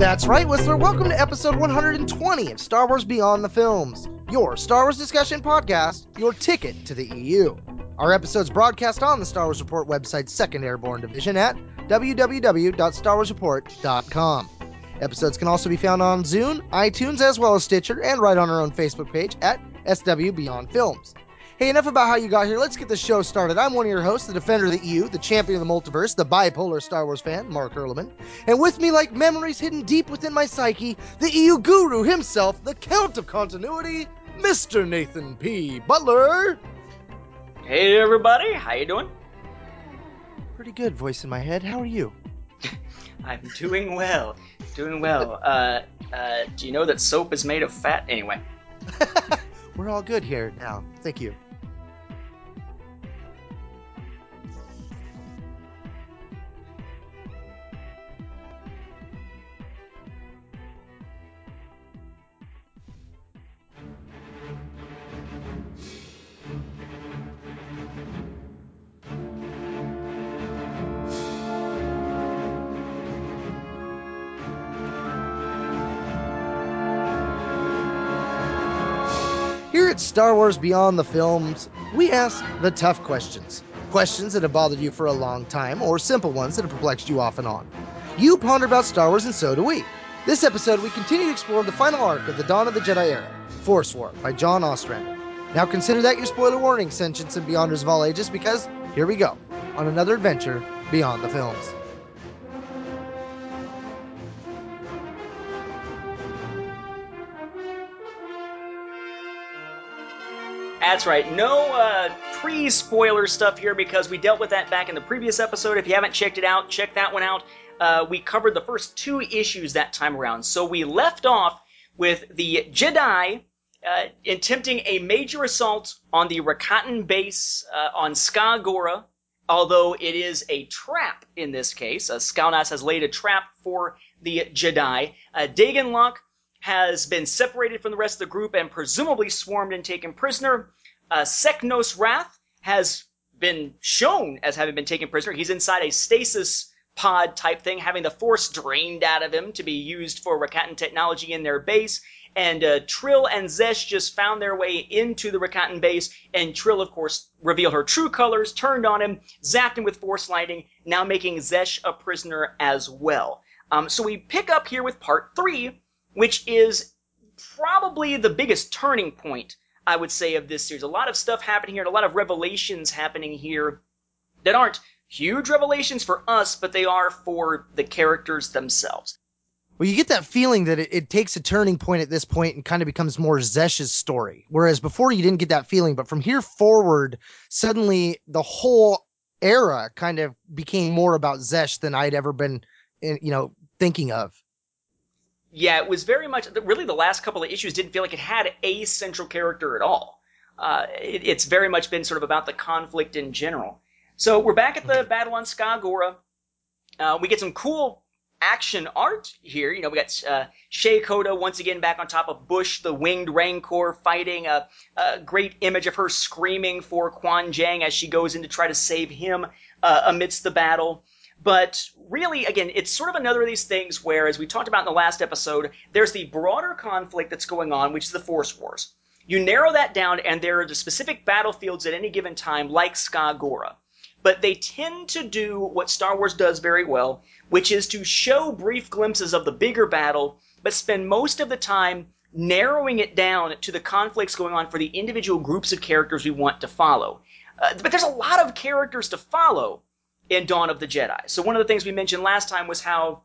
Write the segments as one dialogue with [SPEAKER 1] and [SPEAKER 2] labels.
[SPEAKER 1] That's right, Whistler. Welcome to episode 120 of Star Wars Beyond the Films, your Star Wars discussion podcast, your ticket to the EU. Our episodes broadcast on the Star Wars Report website's second airborne division at www.starwarsreport.com. Episodes can also be found on Zune, iTunes, as well as Stitcher, and right on our own Facebook page at SW Beyond Films. Hey, enough about how you got here. Let's get the show started. I'm one of your hosts, the defender of the EU, the champion of the multiverse, the bipolar Star Wars fan, Mark Erleman. And with me, like memories hidden deep within my psyche, the EU guru himself, the Count of Continuity, Mr. Nathan P. Butler.
[SPEAKER 2] Hey everybody, how you doing?
[SPEAKER 1] Pretty good voice in my head. How are you?
[SPEAKER 2] I'm doing well, doing well. Uh, uh, do you know that soap is made of fat? Anyway,
[SPEAKER 1] We're all good here now. Thank you. At Star Wars Beyond the Films, we ask the tough questions. Questions that have bothered you for a long time, or simple ones that have perplexed you off and on. You ponder about Star Wars, and so do we. This episode, we continue to explore the final arc of the Dawn of the Jedi era, Force War, by John Ostrander. Now consider that your spoiler warning, sentients and beyonders of all ages, because here we go, on another adventure beyond the films.
[SPEAKER 2] That's right. No uh, pre-spoiler stuff here because we dealt with that back in the previous episode. If you haven't checked it out, check that one out. Uh, we covered the first two issues that time around. So we left off with the Jedi uh, attempting a major assault on the Rakatan base uh, on Skagora, although it is a trap in this case. Uh, Skalnas has laid a trap for the Jedi. Uh, Daegen Lok has been separated from the rest of the group and presumably swarmed and taken prisoner. Uh, Sek'nos Rath has been shown as having been taken prisoner. He's inside a stasis pod type thing, having the force drained out of him to be used for Rakatan technology in their base. And uh, Trill and Xesh just found their way into the Rakatan base, and Trill, of course, revealed her true colors, turned on him, zapped him with force lightning, now making Xesh a prisoner as well. Um, so we pick up here with part three, which is probably the biggest turning point, I would say, of this series. A lot of stuff happening here, and a lot of revelations happening here that aren't huge revelations for us, but they are for the characters themselves.
[SPEAKER 1] Well, you get that feeling that it, it takes a turning point at this point and kind of becomes more Xesh's story. Whereas before you didn't get that feeling, but from here forward, suddenly the whole era kind of became more about Xesh than I'd ever been, you know, thinking of.
[SPEAKER 2] Yeah, it was very much really the last couple of issues didn't feel like it had a central character at all. Uh, it, it's very much been sort of about the conflict in general. So we're back at the battle on Skagora. Uh, we get some cool action art here. You know, we got uh, Shae Koda once again back on top of Bush, the winged Rancor, fighting. A, a great image of her screaming for Quan Jang as she goes in to try to save him uh, amidst the battle. But really, again, it's sort of another of these things where, as we talked about in the last episode, there's the broader conflict that's going on, which is the Force Wars. You narrow that down, and there are the specific battlefields at any given time, like Skagora. But they tend to do what Star Wars does very well, which is to show brief glimpses of the bigger battle, but spend most of the time narrowing it down to the conflicts going on for the individual groups of characters we want to follow. Uh, but there's a lot of characters to follow in Dawn of the Jedi. So one of the things we mentioned last time was how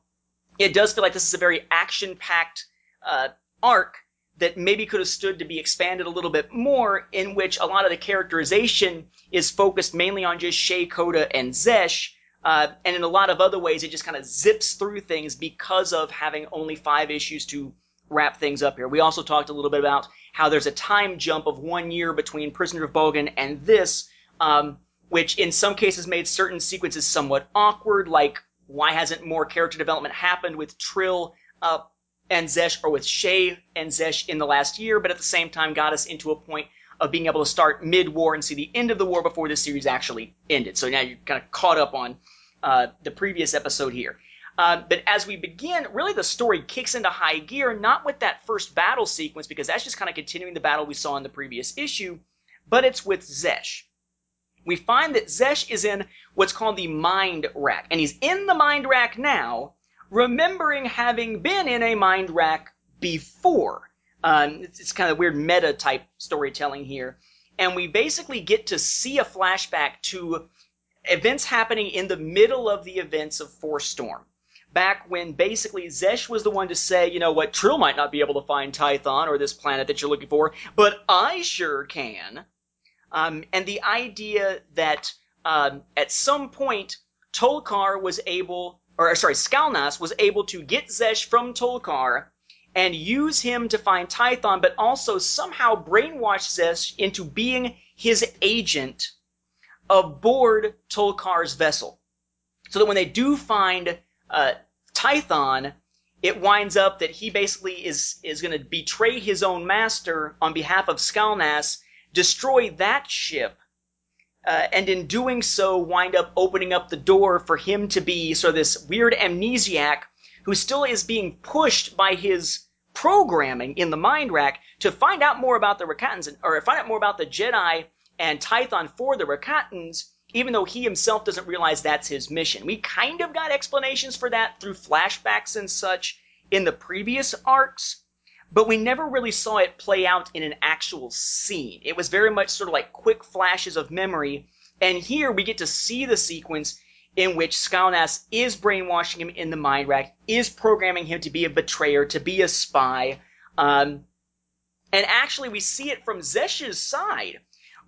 [SPEAKER 2] it does feel like this is a very action-packed uh, arc that maybe could have stood to be expanded a little bit more, in which a lot of the characterization is focused mainly on just Shae Koda and Xesh, uh, and in a lot of other ways it just kind of zips through things because of having only five issues to wrap things up here. We also talked a little bit about how there's a time jump of one year between Prisoner of Bogan and this, um, which in some cases made certain sequences somewhat awkward, like why hasn't more character development happened with Trill uh, and Xesh or with Shae and Xesh in the last year, but at the same time got us into a point of being able to start mid-war and see the end of the war before the series actually ended. So now you're kind of caught up on uh, the previous episode here. Uh, but as we begin, really the story kicks into high gear, not with that first battle sequence, because that's just kind of continuing the battle we saw in the previous issue, but it's with Xesh. We find that Xesh is in what's called the Mind Rack, and he's in the Mind Rack now, remembering having been in a Mind Rack before. Um, it's, it's kind of weird meta type storytelling here. And we basically get to see a flashback to events happening in the middle of the events of Force Storm back when basically Xesh was the one to say, you know what, Trill might not be able to find Tython or this planet that you're looking for, but I sure can. Um, and the idea that um, at some point Tolkar was able, or sorry, Skalnas was able to get Xesh from Tolkar and use him to find Tython, but also somehow brainwash Xesh into being his agent aboard Tolkar's vessel. So that when they do find uh, Tython, it winds up that he basically is is going to betray his own master on behalf of Skalnas, destroy that ship, uh, and in doing so, wind up opening up the door for him to be sort of this weird amnesiac who still is being pushed by his programming in the mind rack to find out more about the Rakatans, or find out more about the Jedi and Tython for the Rakatans even though he himself doesn't realize that's his mission. We kind of got explanations for that through flashbacks and such in the previous arcs, but we never really saw it play out in an actual scene. It was very much sort of like quick flashes of memory, and here we get to see the sequence in which Skalnas is brainwashing him in the mind rack, is programming him to be a betrayer, to be a spy. Um, and actually, we see it from Xesh's side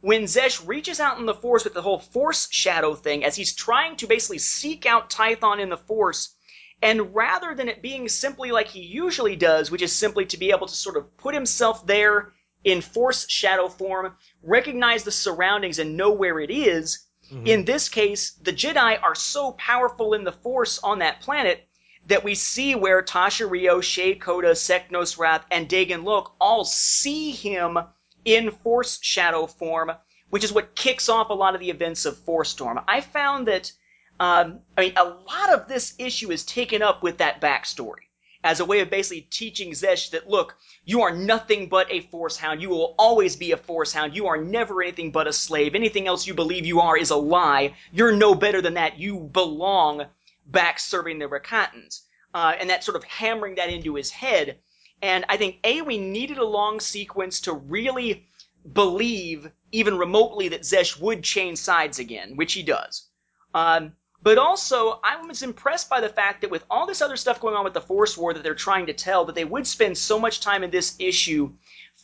[SPEAKER 2] when Xesh reaches out in the Force with the whole Force shadow thing, as he's trying to basically seek out Tython in the Force, and rather than it being simply like he usually does, which is simply to be able to sort of put himself there in Force shadow form, recognize the surroundings, and know where it is, mm-hmm. in this case, the Jedi are so powerful in the Force on that planet that we see where Tasha Ryo, Shae Koda, Sek'nos Rath, and Daegen Lok all see him in Force Shadow form, which is what kicks off a lot of the events of Force Storm. I found that, um, I mean, a lot of this issue is taken up with that backstory as a way of basically teaching Xesh that, look, you are nothing but a Force Hound. You will always be a Force Hound. You are never anything but a slave. Anything else you believe you are is a lie. You're no better than that. You belong back serving the Rakatans. Uh, and that sort of hammering that into his head and I think A, we needed a long sequence to really believe, even remotely, that Xesh would change sides again, which he does. Um, but also, I was impressed by the fact that with all this other stuff going on with the Force War that they're trying to tell, that they would spend so much time in this issue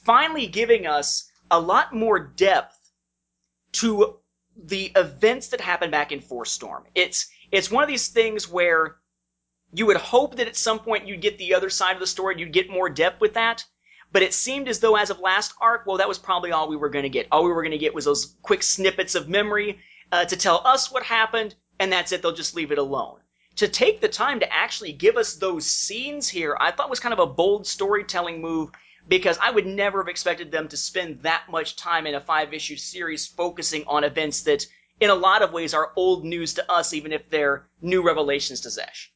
[SPEAKER 2] finally giving us a lot more depth to the events that happened back in Force Storm. It's it's one of these things where you would hope that at some point you'd get the other side of the story, you'd get more depth with that. But it seemed as though as of last arc, well, that was probably all we were going to get. All we were going to get was those quick snippets of memory uh, to tell us what happened, and that's it. They'll just leave it alone. To take the time to actually give us those scenes here, I thought was kind of a bold storytelling move because I would never have expected them to spend that much time in a five issue series focusing on events that, in a lot of ways, are old news to us, even if they're new revelations to Xesh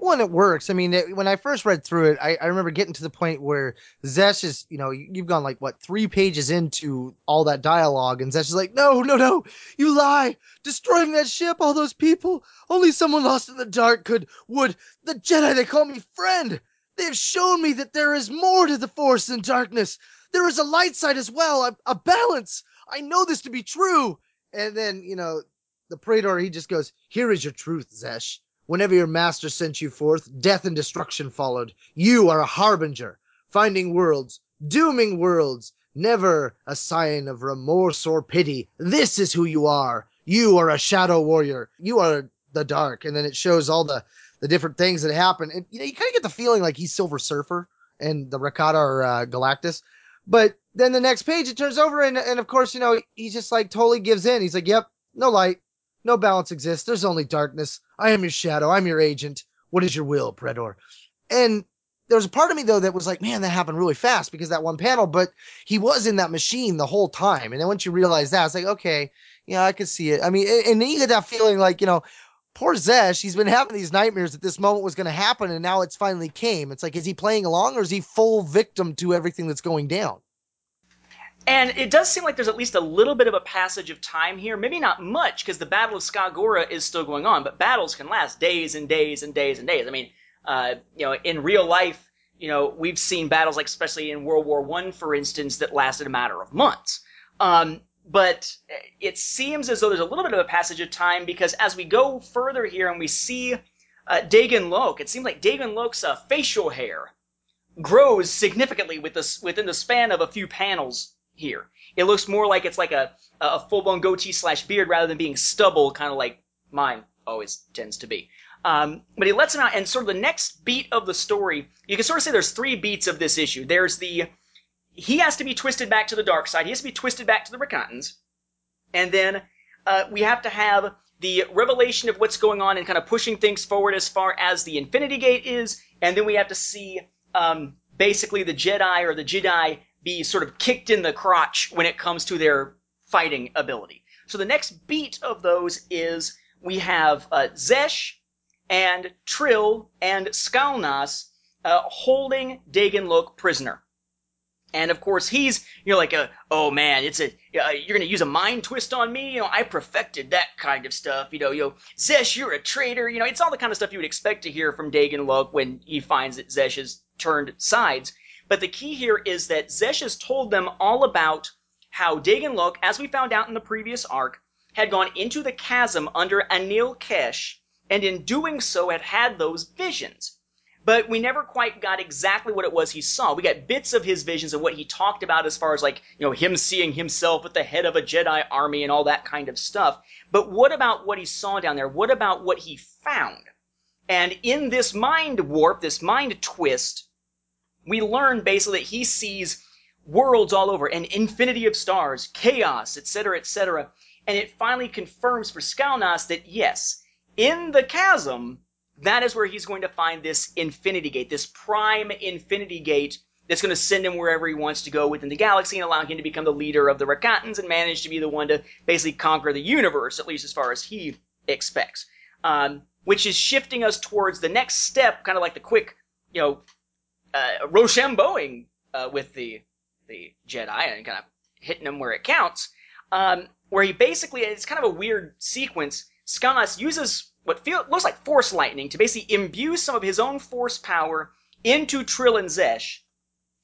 [SPEAKER 1] when it works. I mean, it, when I first read through it, I, I remember getting to the point where Xesh is, you know, you've gone like what three pages into all that dialogue, and Xesh is like, "No, no, no, you lie! Destroying that ship, all those people, only someone lost in the dark could would. The Jedi, they call me friend. They have shown me that there is more to the Force than darkness. There is a light side as well, a, a balance. I know this to be true." And then, you know, the Praetor, he just goes, "Here is your truth, Xesh." Whenever your master sent you forth, death and destruction followed. You are a harbinger, finding worlds, dooming worlds, never a sign of remorse or pity. This is who you are. You are a shadow warrior. You are the dark. And then it shows all the, the different things that happen. And you know, you kind of get the feeling like he's Silver Surfer and the Rakata or uh, Galactus. But then the next page it turns over and and of course you know he just like totally gives in. He's like, "Yep, no light, no balance exists. There's only darkness. I am your shadow. I'm your agent. What is your will, Predator?" And there was a part of me though that was like, man, that happened really fast because that one panel, but he was in that machine the whole time. And then once you realize that, it's like, okay, yeah, I could see it. I mean, and then you get that feeling like, you know, poor Xesh, he's been having these nightmares that this moment was going to happen, and now it's finally came. It's like, is he playing along or is he full victim to everything that's going down?
[SPEAKER 2] And it does seem like there's at least a little bit of a passage of time here. Maybe not much, because the Battle of Skagora is still going on, but battles can last days and days and days and days. I mean, uh, you know, in real life, you know, we've seen battles like, especially in World War One, for instance, that lasted a matter of months. Um, but it seems as though there's a little bit of a passage of time because as we go further here and we see uh, Daegen Lok, it seems like Daegen Lok's uh, facial hair grows significantly with this within the span of a few panels here. It looks more like it's like a a full blown goatee slash beard rather than being stubble, kind of like mine always tends to be. Um, but he lets him out, and sort of the next beat of the story, you can sort of say there's three beats of this issue. There's the he has to be twisted back to the dark side. He has to be twisted back to the Rakatans. And then uh, we have to have the revelation of what's going on and kind of pushing things forward as far as the Infinity Gate is. And then we have to see um, basically the Jedi or the Jedi be sort of kicked in the crotch when it comes to their fighting ability. So the next beat of those is we have uh, Xesh and Trill and Skalnas uh, holding Daegen Lok prisoner. And of course, he's, you're like, a, oh man, it's a, uh, you're gonna use a mind twist on me? You know, I perfected that kind of stuff. You know, yo, Xesh, you're a traitor. You know, it's all the kind of stuff you would expect to hear from Daegen Lok when he finds that Xesh has turned sides. But the key here is that Xesh has told them all about how Daegen Lok, as we found out in the previous arc, had gone into the chasm under Anil Kesh, and in doing so had had those visions but we never quite got exactly what it was he saw. We got bits of his visions of what he talked about as far as like, you know, him seeing himself at the head of a Jedi army and all that kind of stuff. But what about what he saw down there? What about what he found? And in this mind warp, this mind twist, we learn basically that he sees worlds all over, an infinity of stars, chaos, etc., etc. And it finally confirms for Skalnas that yes, in the chasm, that is where he's going to find this infinity gate, this prime infinity gate that's going to send him wherever he wants to go within the galaxy and allow him to become the leader of the Rakatans and manage to be the one to basically conquer the universe, at least as far as he expects. Um, which is shifting us towards the next step, kind of like the quick, you know, uh, Rochambeauing uh, with the the Jedi and kind of hitting them where it counts. Um, where he basically, it's kind of a weird sequence. Skalnas uses what feel, looks like force lightning to basically imbue some of his own force power into Trill and Xesh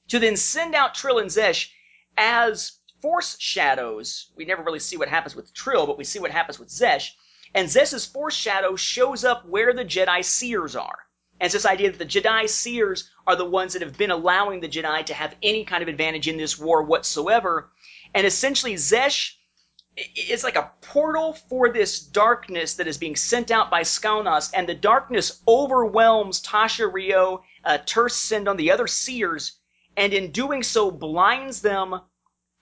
[SPEAKER 2] to then send out Trill and Xesh as force shadows. We never really see what happens with Trill, but we see what happens with Xesh. And Xesh's force shadow shows up where the Jedi Seers are. And it's this idea that the Jedi Seers are the ones that have been allowing the Jedi to have any kind of advantage in this war whatsoever. And essentially, Xesh is like a portal for this darkness that is being sent out by Skalnas, and the darkness overwhelms Tasha Ryo, uh, Sin, the other seers, and in doing so blinds them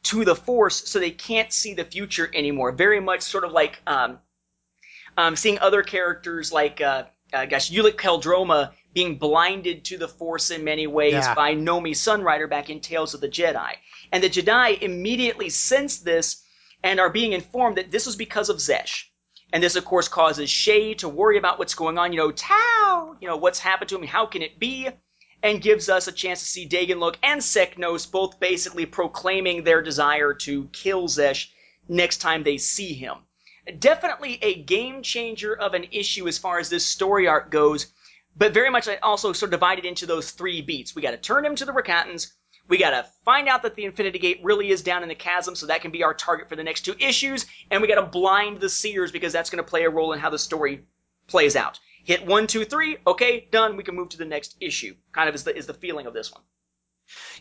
[SPEAKER 2] to the Force so they can't see the future anymore. Very much sort of like um, um, seeing other characters like, uh, uh, gosh, Ulic Qel-Droma being blinded to the Force in many ways yeah. by Nomi Sunrider back in Tales of the Jedi. And the Jedi immediately sense this and are being informed that this was because of Xesh. And this, of course, causes Shae to worry about what's going on. You know, Tao, you know, what's happened to him, how can it be? And gives us a chance to see Daegen Lok and Seknos both basically proclaiming their desire to kill Xesh next time they see him. Definitely a game changer of an issue as far as this story arc goes, but very much also sort of divided into those three beats. We got to turn him to the Rakatans, we gotta find out that the Infinity Gate really is down in the chasm, so that can be our target for the next two issues, and we gotta blind the seers because that's gonna play a role in how the story plays out. Hit one, two, three, okay, done, we can move to the next issue. Kind of is the is the feeling of this one.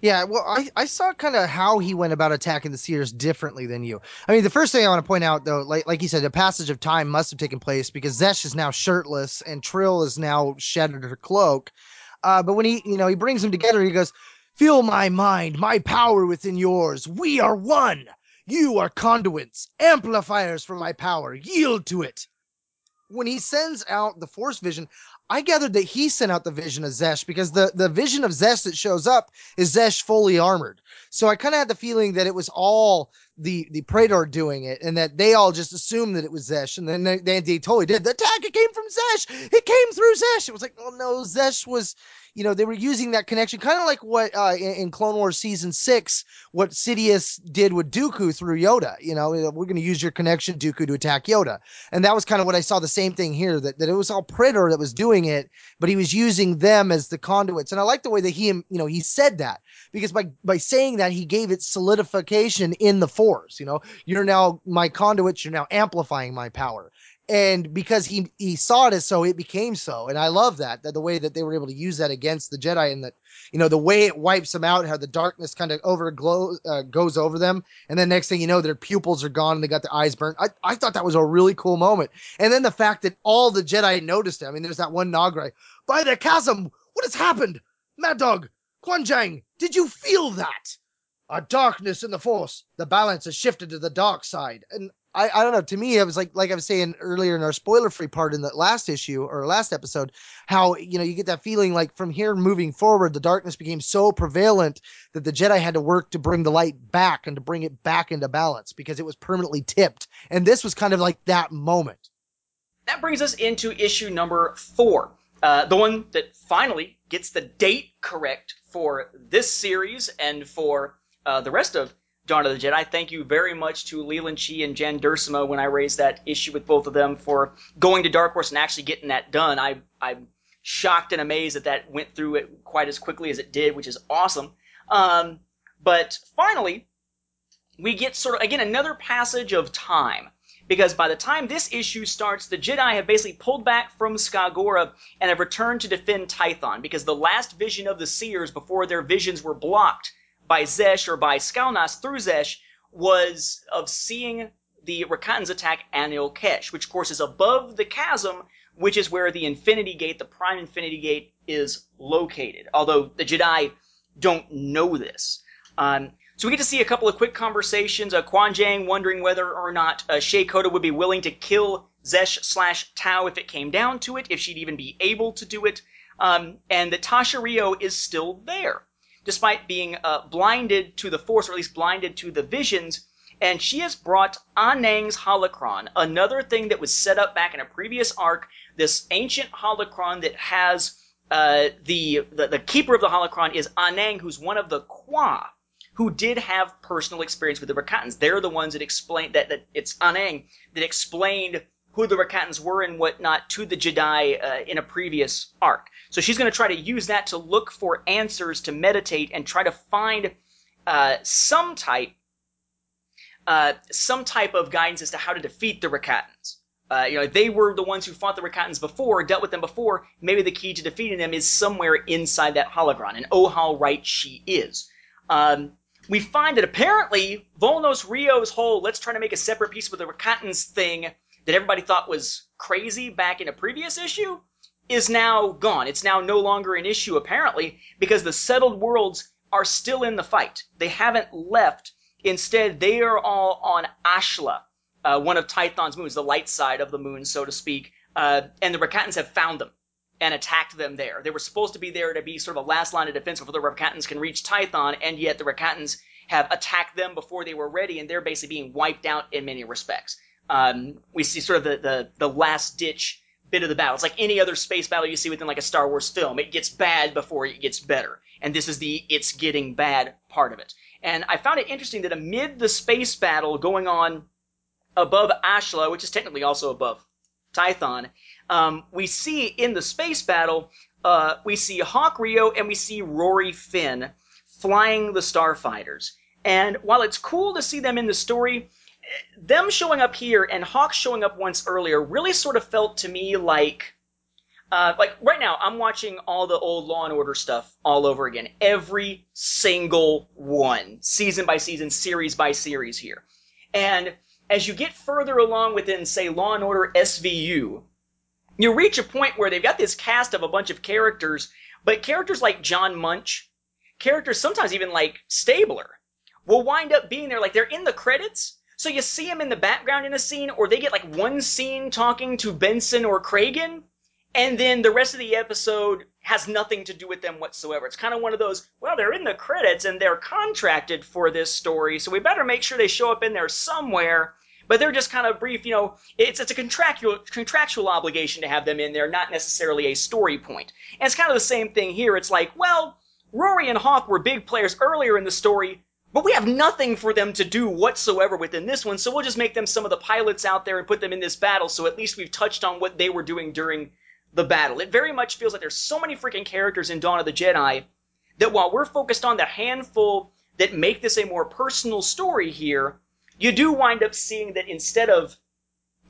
[SPEAKER 1] Yeah, well, I, I saw kind of how he went about attacking the Seers differently than you. I mean, the first thing I want to point out, though, like like you said, the passage of time must have taken place because Xesh is now shirtless and Trill is now shattered her cloak. Uh, but when he, you know, he brings them together, he goes, "Feel my mind, my power within yours. We are one. You are conduits, amplifiers for my power. Yield to it." When he sends out the Force Vision, I gathered that he sent out the vision of Xesh because the, the vision of Xesh that shows up is Xesh fully armored. So I kind of had the feeling that it was all the the Praetor doing it, and that they all just assumed that it was Xesh, and then they, they, totally did. The attack it came from Xesh. It came through Xesh. It was like, oh no, Xesh was you know, they were using that connection, kind of like what uh, in, in, Clone Wars season six, what Sidious did with Dooku through Yoda. You know, we're going to use your connection, Dooku, to attack Yoda, and that was kind of what I saw. The same thing here that that it was all Praetor that was doing it, but he was using them as the conduits. And I like the way that he, you know, he said that because by by saying that he gave it solidification in the Force. You know, you're now my conduits. You're now amplifying my power. And because he he saw it as so it became so. And i love that that the way that they were able to use that against the jedi and that you know the way it wipes them out how the darkness kind of over glow uh, goes over them. And then next thing you know their pupils are gone and they got their eyes burnt. I, I thought that was a really cool moment. And then the fact that all the jedi noticed it. I mean there's that one Noghri by the chasm what has happened? Mad dog Quan Jang, did you feel that a darkness in the force the balance has shifted to the dark side and I, I don't know. To me, it was like like I was saying earlier in our spoiler free part in the last issue or last episode, how you know you get that feeling like from here moving forward, the darkness became so prevalent that the Jedi had to work to bring the light back and to bring it back into balance because it was permanently tipped. And this was kind of like that moment.
[SPEAKER 2] That brings us into issue number four, uh, the one that finally gets the date correct for this series and for uh, the rest of Dawn of the Jedi. Thank you very much to Leland Chee and Jan Duursema when I raised that issue with both of them for going to Dark Horse and actually getting that done. I, I'm shocked and amazed that that went through it quite as quickly as it did, which is awesome. Um, but finally, we get sort of, again, another passage of time. Because by the time this issue starts, the Jedi have basically pulled back from Skagora and have returned to defend Tython. Because the last vision of the Seers, before their visions were blocked, by Xesh or by Skalnas through Xesh was of seeing the Rakatans attack Anil Kesh, which of course is above the chasm, which is where the Infinity Gate, the Prime Infinity Gate, is located. Although the Jedi don't know this. Um, so we get to see a couple of quick conversations. Uh, Quan Jang wondering whether or not uh, Shae Koda would be willing to kill Xesh slash Tau if it came down to it, if she'd even be able to do it. Um, and that Tasha Ryo is still there despite being uh, blinded to the Force, or at least blinded to the visions. And she has brought Anang's holocron, another thing that was set up back in a previous arc. This ancient holocron that has uh, the, the the keeper of the holocron is Anang, who's one of the Kwa, who did have personal experience with the Rakatans. They're the ones that explain that that it's Anang that explained who the Rakatans were and whatnot to the Jedi uh, in a previous arc. So she's going to try to use that to look for answers, to meditate, and try to find uh, some type, uh, some type of guidance as to how to defeat the Rakatans. Uh, you know, they were the ones who fought the Rakatans before, dealt with them before. Maybe the key to defeating them is somewhere inside that holocron, and oh how right she is. Um, we find that apparently Volnos Ryo's whole "let's try to make a separate peace with the Rakatans" thing that everybody thought was crazy back in a previous issue is now gone. It's now no longer an issue, apparently, because the settled worlds are still in the fight. They haven't left. Instead, they are all on Ashla, uh, one of Tython's moons, the light side of the moon, so to speak. Uh, and the Rakatans have found them and attacked them there. They were supposed to be there to be sort of a last line of defense before the Rakatans can reach Tython, and yet the Rakatans have attacked them before they were ready, and they're basically being wiped out in many respects um, we see sort of the, the, the last ditch bit of the battle. It's like any other space battle you see within like a Star Wars film. It gets bad before it gets better. And this is the it's getting bad part of it. And I found it interesting that amid the space battle going on above Ashla, which is technically also above Tython, um, we see in the space battle, uh, we see Hawk Ryo and we see Rory Finn flying the starfighters. And while it's cool to see them in the story, them showing up here and Hawk showing up once earlier really sort of felt to me like uh, like right now I'm watching all the old Law and Order stuff all over again, every single one, season by season, series by series here, and as you get further along within say Law and Order SVU, you reach a point where they've got this cast of a bunch of characters But characters like John Munch, characters sometimes even like Stabler, will wind up being there. Like they're in the credits, so you see them in the background in a scene, or they get like one scene talking to Benson or Cragen, and then the rest of the episode has nothing to do with them whatsoever. It's kind of one of those, well, they're in the credits and they're contracted for this story, so we better make sure they show up in there somewhere. But they're just kind of brief, you know, it's it's a contractual contractual obligation to have them in there, not necessarily a story point. And it's kind of the same thing here. It's like, well, Rory and Hawk were big players earlier in the story, but we have nothing for them to do whatsoever within this one, so we'll just make them some of the pilots out there and put them in this battle, so at least we've touched on what they were doing during the battle. It very much feels like there's so many freaking characters in Dawn of the Jedi that while we're focused on the handful that make this a more personal story here, you do wind up seeing that instead of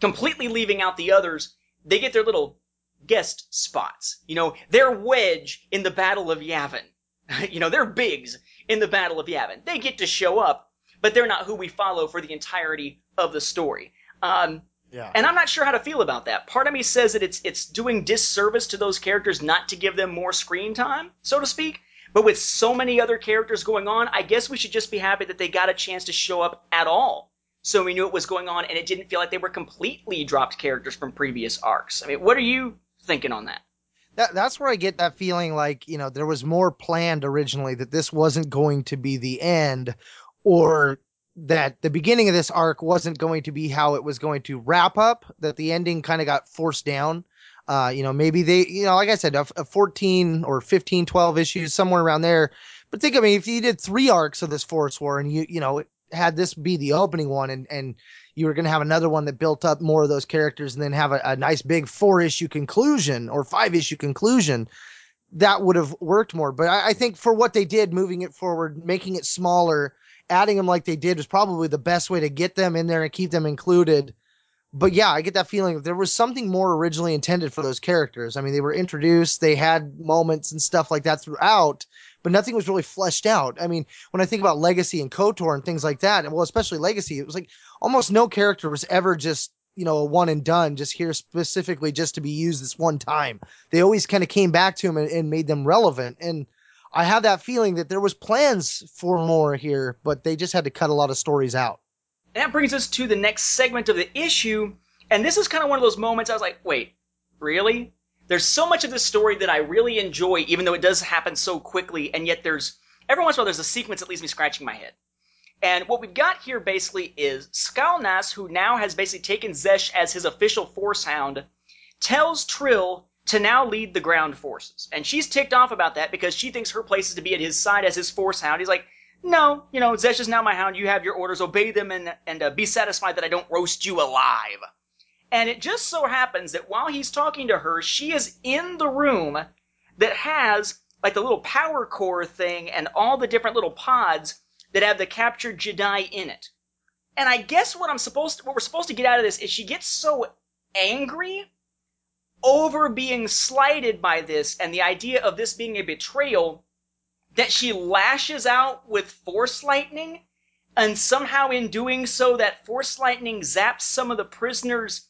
[SPEAKER 2] completely leaving out the others, they get their little guest spots. You know, they're Wedge in the Battle of Yavin. you know, they're in the Battle of Yavin. They get to show up, but they're not who we follow for the entirety of the story. Um,
[SPEAKER 1] Yeah.
[SPEAKER 2] and I'm not sure how to feel about that. Part of me says that it's it's doing disservice to those characters not to give them more screen time, so to speak. But with so many other characters going on, I guess we should just be happy that they got a chance to show up at all. So we knew it was going on and it didn't feel like they were completely dropped characters from previous arcs. I mean, what are you thinking on that?
[SPEAKER 1] That that's where I get that feeling like, you know, there was more planned originally that this wasn't going to be the end or that the beginning of this arc wasn't going to be how it was going to wrap up, that the ending kind of got forced down. Uh, you know, maybe they, you know, like I said, a, a 14 or 15, 12 issues, somewhere around there. But think, I mean, if you did three arcs of this Force War and you, you know, had this be the opening one and, and you were going to have another one that built up more of those characters and then have a, a nice big four issue conclusion or five issue conclusion, that would have worked more. But I, I think for what they did, moving it forward, making it smaller, adding them like they did was probably the best way to get them in there and keep them included. But yeah, I get that feeling there was something more originally intended for those characters. I mean, they were introduced, they had moments and stuff like that throughout, but nothing was really fleshed out. I mean, when I think about Legacy and KOTOR and things like that, and well, especially Legacy, it was like almost no character was ever just, you know, a one and done, just here specifically just to be used this one time. They always kind of came back to them and, and made them relevant. And I have that feeling that there was plans for more here, but they just had to cut a lot of stories out.
[SPEAKER 2] And that brings us to the next segment of the issue. And this is kind of one of those moments I was like, wait, really? There's so much of this story that I really enjoy, even though it does happen so quickly, and yet there's every once in a while there's a sequence that leaves me scratching my head. And what we've got here basically is Skalnas, who now has basically taken Xesh as his official force hound, tells Trill to now lead the ground forces. And she's ticked off about that because she thinks her place is to be at his side as his force hound. He's like, no, you know, Xesh is now my hound. You have your orders. Obey them and, and uh, be satisfied that I don't roast you alive. And it just so happens that while he's talking to her, she is in the room that has like the little power core thing and all the different little pods that have the captured Jedi in it. And I guess what I'm supposed to, what we're supposed to get out of this is she gets so angry over being slighted by this and the idea of this being a betrayal that she lashes out with force lightning and somehow in doing so that force lightning zaps some of the prisoners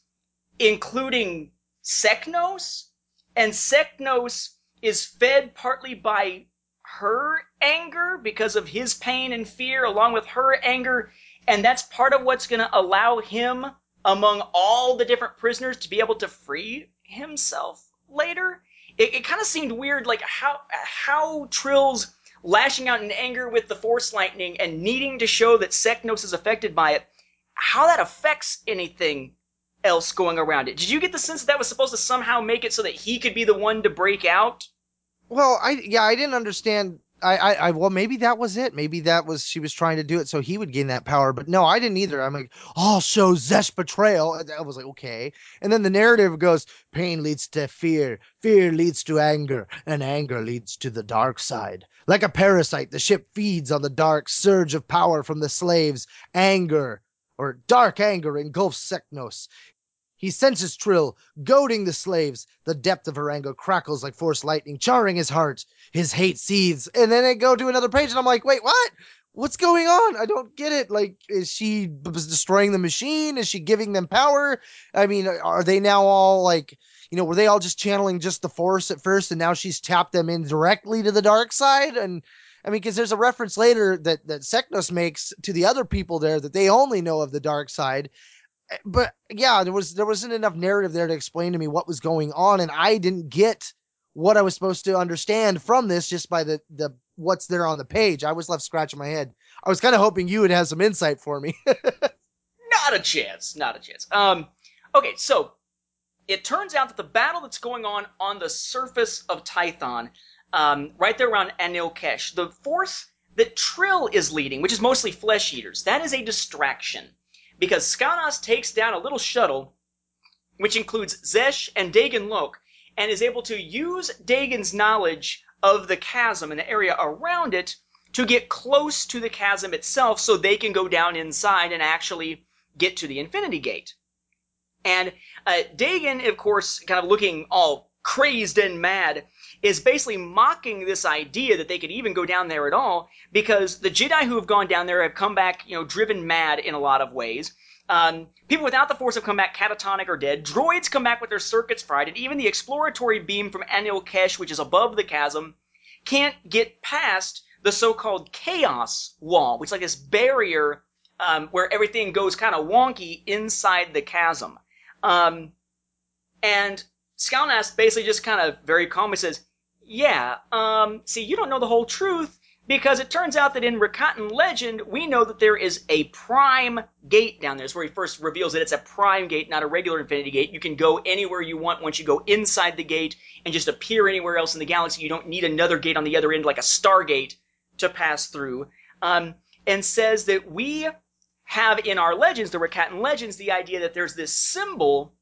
[SPEAKER 2] including Seknos and Seknos is fed partly by her anger because of his pain and fear along with her anger and that's part of what's going to allow him among all the different prisoners to be able to free himself later it, it kind of seemed weird like how how trill's lashing out in anger with the force lightning and needing to show that seknos is affected by it how that affects anything else going around it did you get the sense that, that was supposed to somehow make it so that he could be the one to break out
[SPEAKER 1] Well, I yeah, I didn't understand. I, I, I well, maybe that was it. Maybe that was she was trying to do it so he would gain that power. But no, I didn't either. I'm like, oh, show betrayal. I was like, okay. And then the narrative goes, pain leads to fear, fear leads to anger, and anger leads to the dark side. Like a parasite, the ship feeds on the dark surge of power from the slaves. Anger or dark anger engulfs Seknos. He senses Trill, goading the slaves. The depth of her anger crackles like force lightning, charring his heart. His hate seethes. And then I go to another page and I'm like, wait, what? What's going on? I don't get it. Like, is she b- destroying the machine? Is she giving them power? I mean, are they now all like, you know, were they all just channeling just the force at first and now she's tapped them in directly to the dark side? And I mean, because there's a reference later that, that Seknos makes to the other people there that they only know of the dark side. But yeah, there was there wasn't enough narrative there to explain to me what was going on, and I didn't get what I was supposed to understand from this just by the the what's there on the page. I was left scratching my head. I was kind of hoping you would have some insight for me.
[SPEAKER 2] not a chance. Not a chance. Um, okay, so it turns out that the battle that's going on on the surface of Tython, um, right there around Anil Kesh, the force that Trill is leading, which is mostly flesh eaters, that is a distraction. Because Skalnas takes down a little shuttle, which includes Xesh and Daegen Lok, and is able to use Daegen's knowledge of the chasm and the area around it to get close to the chasm itself so they can go down inside and actually get to the Infinity Gate. And uh, Daegen, of course, kind of looking all crazed and mad, is basically mocking this idea that they could even go down there at all because the Jedi who have gone down there have come back, you know, driven mad in a lot of ways. Um, people without the Force have come back catatonic or dead. Droids come back with their circuits fried, and even the exploratory beam from Anil Kesh, which is above the chasm, can't get past the so-called chaos wall, which is like this barrier um, where everything goes kind of wonky inside the chasm. Um, and Skalnas basically just kind of very calmly says, "Yeah, um, see, you don't know the whole truth." Because it turns out that in Rakatan legend, we know that there is a prime gate down there. It's where he first reveals that it's a prime gate, not a regular infinity gate. You can go anywhere you want once you go inside the gate and just appear anywhere else in the galaxy. You don't need another gate on the other end, like a stargate, to pass through. Um, and says that we have in our legends, the Rakatan legends, the idea that there's this symbol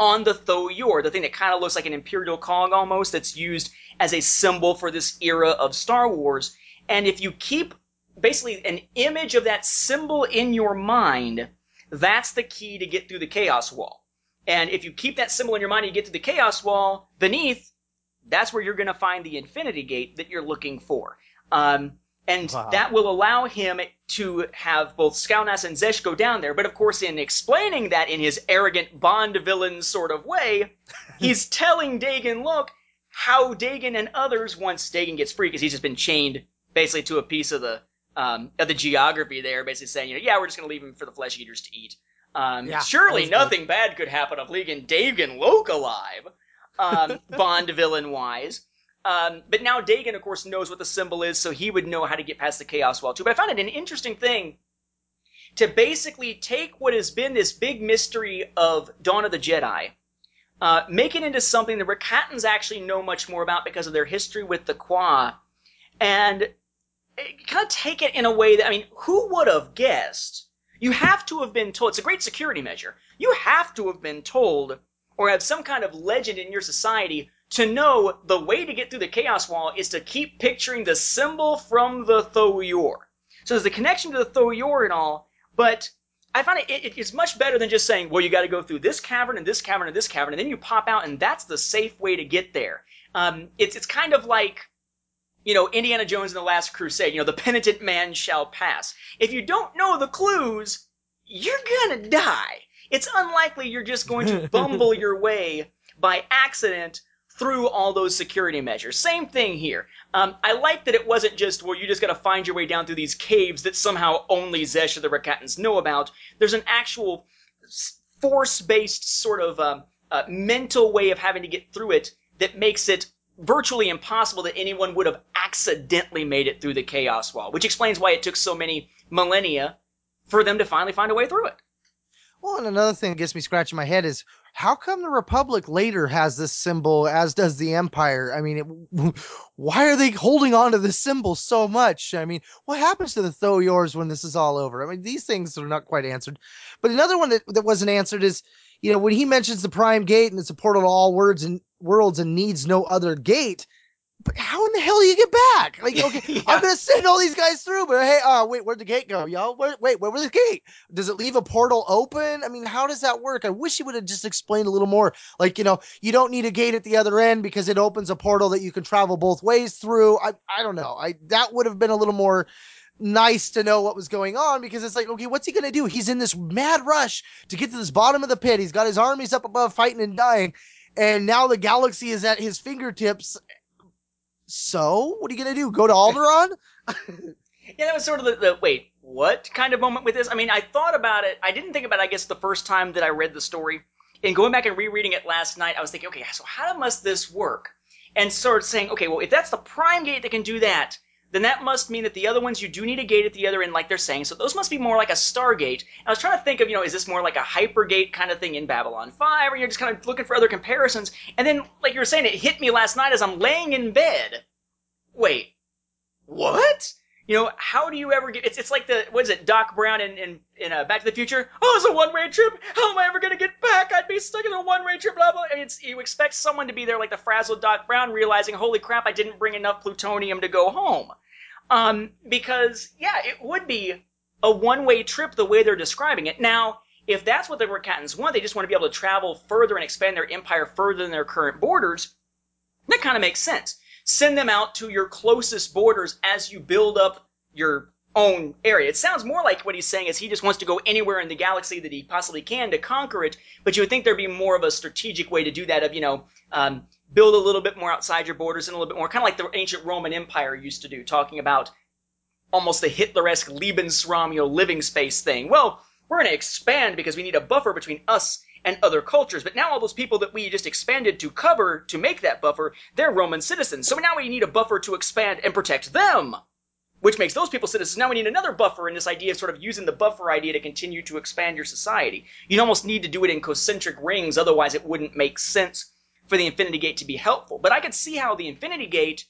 [SPEAKER 2] on the Tho Yor, the thing that kind of looks like an Imperial Cog almost, that's used as a symbol for this era of Star Wars. And if you keep basically an image of that symbol in your mind, that's the key to get through the Chaos Wall. And if you keep that symbol in your mind and you get to the Chaos Wall beneath, that's where you're going to find the Infinity Gate that you're looking for. Um, and wow. that will allow him to have both Skalnas and Xesh go down there. But of course, in explaining that in his arrogant Bond villain sort of way, he's telling Daegen, look, how Daegen and others, once Daegen gets free, because he's just been chained basically to a piece of the um, of the geography there, basically saying, you know, yeah, we're just going to leave him for the flesh eaters to eat. Um, yeah, surely nothing good. bad could happen of leaving Daegen Lok alive, um, Bond villain wise. Um, but now Daegen, of course, knows what the symbol is, so he would know how to get past the Chaos Wall too. But I found it an interesting thing to basically take what has been this big mystery of Dawn of the Jedi uh, make it into something the Rakatans actually know much more about because of their history with the Kwa, and kind of take it in a way that I mean, who would have guessed? You have to have been told. It's a great security measure. You have to have been told, or have some kind of legend in your society to know the way to get through the Chaos Wall is to keep picturing the symbol from the Tho Yor. So there's a connection to the Tho Yor and all, but I find it, it, it's much better than just saying, well, you got to go through this cavern and this cavern and this cavern, and then you pop out, and that's the safe way to get there. Um, it's it's kind of like, you know, Indiana Jones and the Last Crusade. You know, the penitent man shall pass. If you don't know the clues, you're gonna die. It's unlikely you're just going to bumble your way by accident through all those security measures. Same thing here. Um, I like that it wasn't just, well, you just gotta find your way down through these caves that somehow only Xesh or the Rakatans know about. There's an actual force-based sort of um, uh, mental way of having to get through it that makes it virtually impossible that anyone would have accidentally made it through the Chaos Wall, which explains why it took so many millennia for them to finally find a way through it.
[SPEAKER 1] Well, and another thing that gets me scratching my head is how come the Republic later has this symbol, as does the Empire? I mean, it, why are they holding on to this symbol so much? I mean, what happens to the Tho Yors when this is all over? I mean, these things are not quite answered. But another one that, that wasn't answered is, you know, when he mentions the Prime Gate and it's a portal to all words and worlds and needs no other gate, but how in the hell do you get back? Like, okay, yeah. I'm gonna send all these guys through, but hey, uh, wait, where'd the gate go, yo? Where, wait, where was the gate? Does it leave a portal open? I mean, how does that work? I wish you would have just explained a little more. Like, you know, you don't need a gate at the other end because it opens a portal that you can travel both ways through. I, I don't know. I that would have been a little more nice to know what was going on because it's like, okay, what's he gonna do? He's in this mad rush to get to this bottom of the pit. He's got his armies up above fighting and dying and now the galaxy is at his fingertips. So, what are you gonna do? Go to Alderaan?
[SPEAKER 2] Yeah, that was sort of the, the wait, what kind of moment with this? I mean, I thought about it. I didn't think about it, I guess, the first time that I read the story. And going back and rereading it last night, I was thinking, okay, so how must this work? And of saying, okay, well, if that's the prime gate that can do that, then that must mean that the other ones you do need a gate at the other end, like they're saying. So those must be more like a Stargate. And I was trying to think of, you know, is this more like a Hypergate kind of thing in Babylon 5, or you're just kind of looking for other comparisons? And then, like you were saying, it hit me last night as I'm laying in bed. Wait, what? You know, how do you ever get? It's, it's like the what is it, Doc Brown in in, in uh, Back to the Future? Oh, it's a one way trip. How am I ever gonna get back? I'd be stuck in a one way trip. Blah blah. I it's, you expect someone to be there like the frazzled Doc Brown, realizing, holy crap, I didn't bring enough plutonium to go home. Um, because yeah, it would be a one way trip the way they're describing it. Now, if that's what the Rakatans want, they just want to be able to travel further and expand their empire further than their current borders. That kind of makes sense. Send them out to your closest borders as you build up your own area. It sounds more like what he's saying is he just wants to go anywhere in the galaxy that he possibly can to conquer it. But you would think there'd be more of a strategic way to do that. Of you know, um, build a little bit more outside your borders and a little bit more, kind of like the ancient Roman Empire used to do, talking about almost the Hitler-esque Lebensraum, you know, living space thing. Well, we're going to expand because we need a buffer between us and other cultures. But now all those people that we just expanded to cover to make that buffer, they're Roman citizens. So now we need a buffer to expand and protect them which makes those people citizens. Now we need another buffer in this idea of sort of using the buffer idea to continue to expand your society. You'd almost need to do it in concentric rings, otherwise it wouldn't make sense for the Infinity Gate to be helpful. But I could see how the Infinity Gate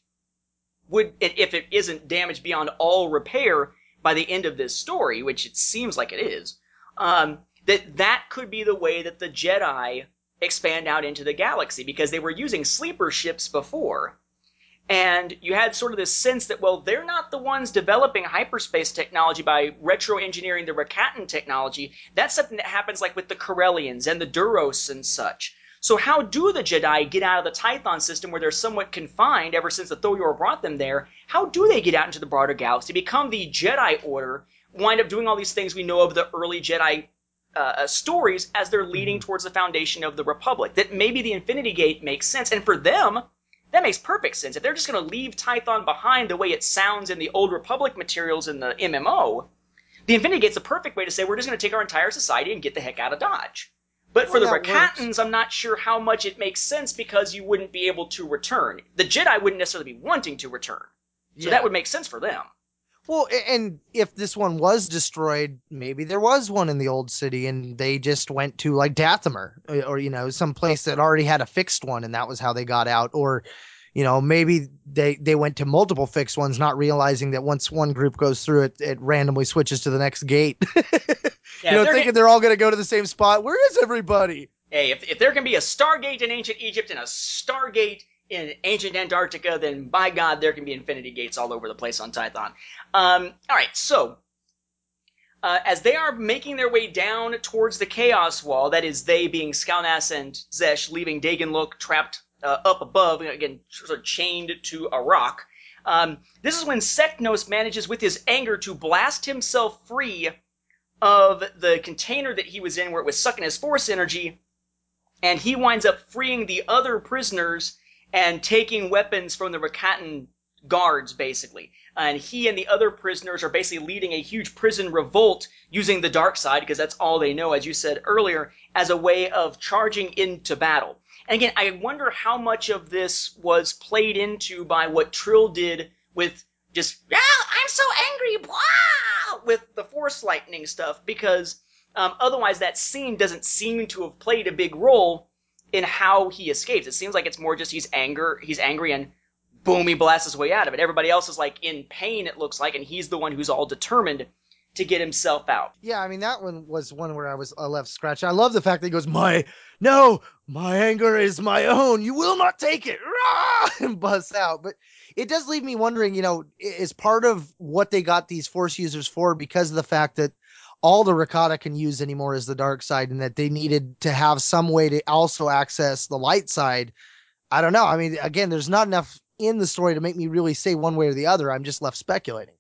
[SPEAKER 2] would, if it isn't damaged beyond all repair by the end of this story, which it seems like it is, um, that that could be the way that the Jedi expand out into the galaxy because they were using sleeper ships before and you had sort of this sense that, well, they're not the ones developing hyperspace technology by retro engineering the Rakatan technology. That's something that happens like with the Corellians and the Duros and such. So how do the Jedi get out of the Tython system where they're somewhat confined ever since the Thoyor brought them there? How do they get out into the broader galaxy, become the Jedi Order, wind up doing all these things we know of the early Jedi uh, uh stories as they're leading mm-hmm. towards the foundation of the Republic? That maybe the Infinity Gate makes sense. And for them, that makes perfect sense. If they're just going to leave Tython behind the way it sounds in the Old Republic materials in the MMO, the Infinity Gate's a perfect way to say we're just going to take our entire society and get the heck out of Dodge. But well, for the Rakatans, I'm not sure how much it makes sense because you wouldn't be able to return. The Jedi wouldn't necessarily be wanting to return. So yeah. that would make sense for them.
[SPEAKER 1] Well, and if this one was destroyed, maybe there was one in the old city and they just went to like Dathomir or, or, you know, some place that already had a fixed one and that was how they got out. Or, you know, maybe they, they went to multiple fixed ones, not realizing that once one group goes through it, it randomly switches to the next gate. yeah, you know, thinking they're all going to go to the same spot. Where is everybody?
[SPEAKER 2] Hey, if, if there can be a Stargate in ancient Egypt and a Stargate in ancient Antarctica, then by God, there can be infinity gates all over the place on Tython. Um, all right, so uh, as they are making their way down towards the Chaos Wall, that is, they being Skalnas and Xesh, leaving Daegen Lok trapped uh, up above, again, sort of chained to a rock. Um, this is when Sek'nos manages, with his anger, to blast himself free of the container that he was in, where it was sucking his force energy, and he winds up freeing the other prisoners and taking weapons from the Rakatan guards, basically. And he and the other prisoners are basically leading a huge prison revolt using the dark side, because that's all they know, as you said earlier, as a way of charging into battle. And again, I wonder how much of this was played into by what Trill did with just, I'm so angry, blah, with the Force lightning stuff, because um, otherwise that scene doesn't seem to have played a big role in how he escapes. It seems like it's more just he's anger, he's angry and boom, he blasts his way out of it. Everybody else is like in pain, it looks like, and he's the one who's all determined to get himself out.
[SPEAKER 1] Yeah, I mean that one was one where I was uh, left scratching. I love the fact that he goes, "My no, my anger is my own. You will not take it," and busts out. But it does leave me wondering. You know, is part of what they got these force users for because of the fact that all the Rakata can use anymore is the dark side, and that they needed to have some way to also access the light side. I don't know. I mean, again, there's not enough in the story to make me really say one way or the other. I'm just left speculating.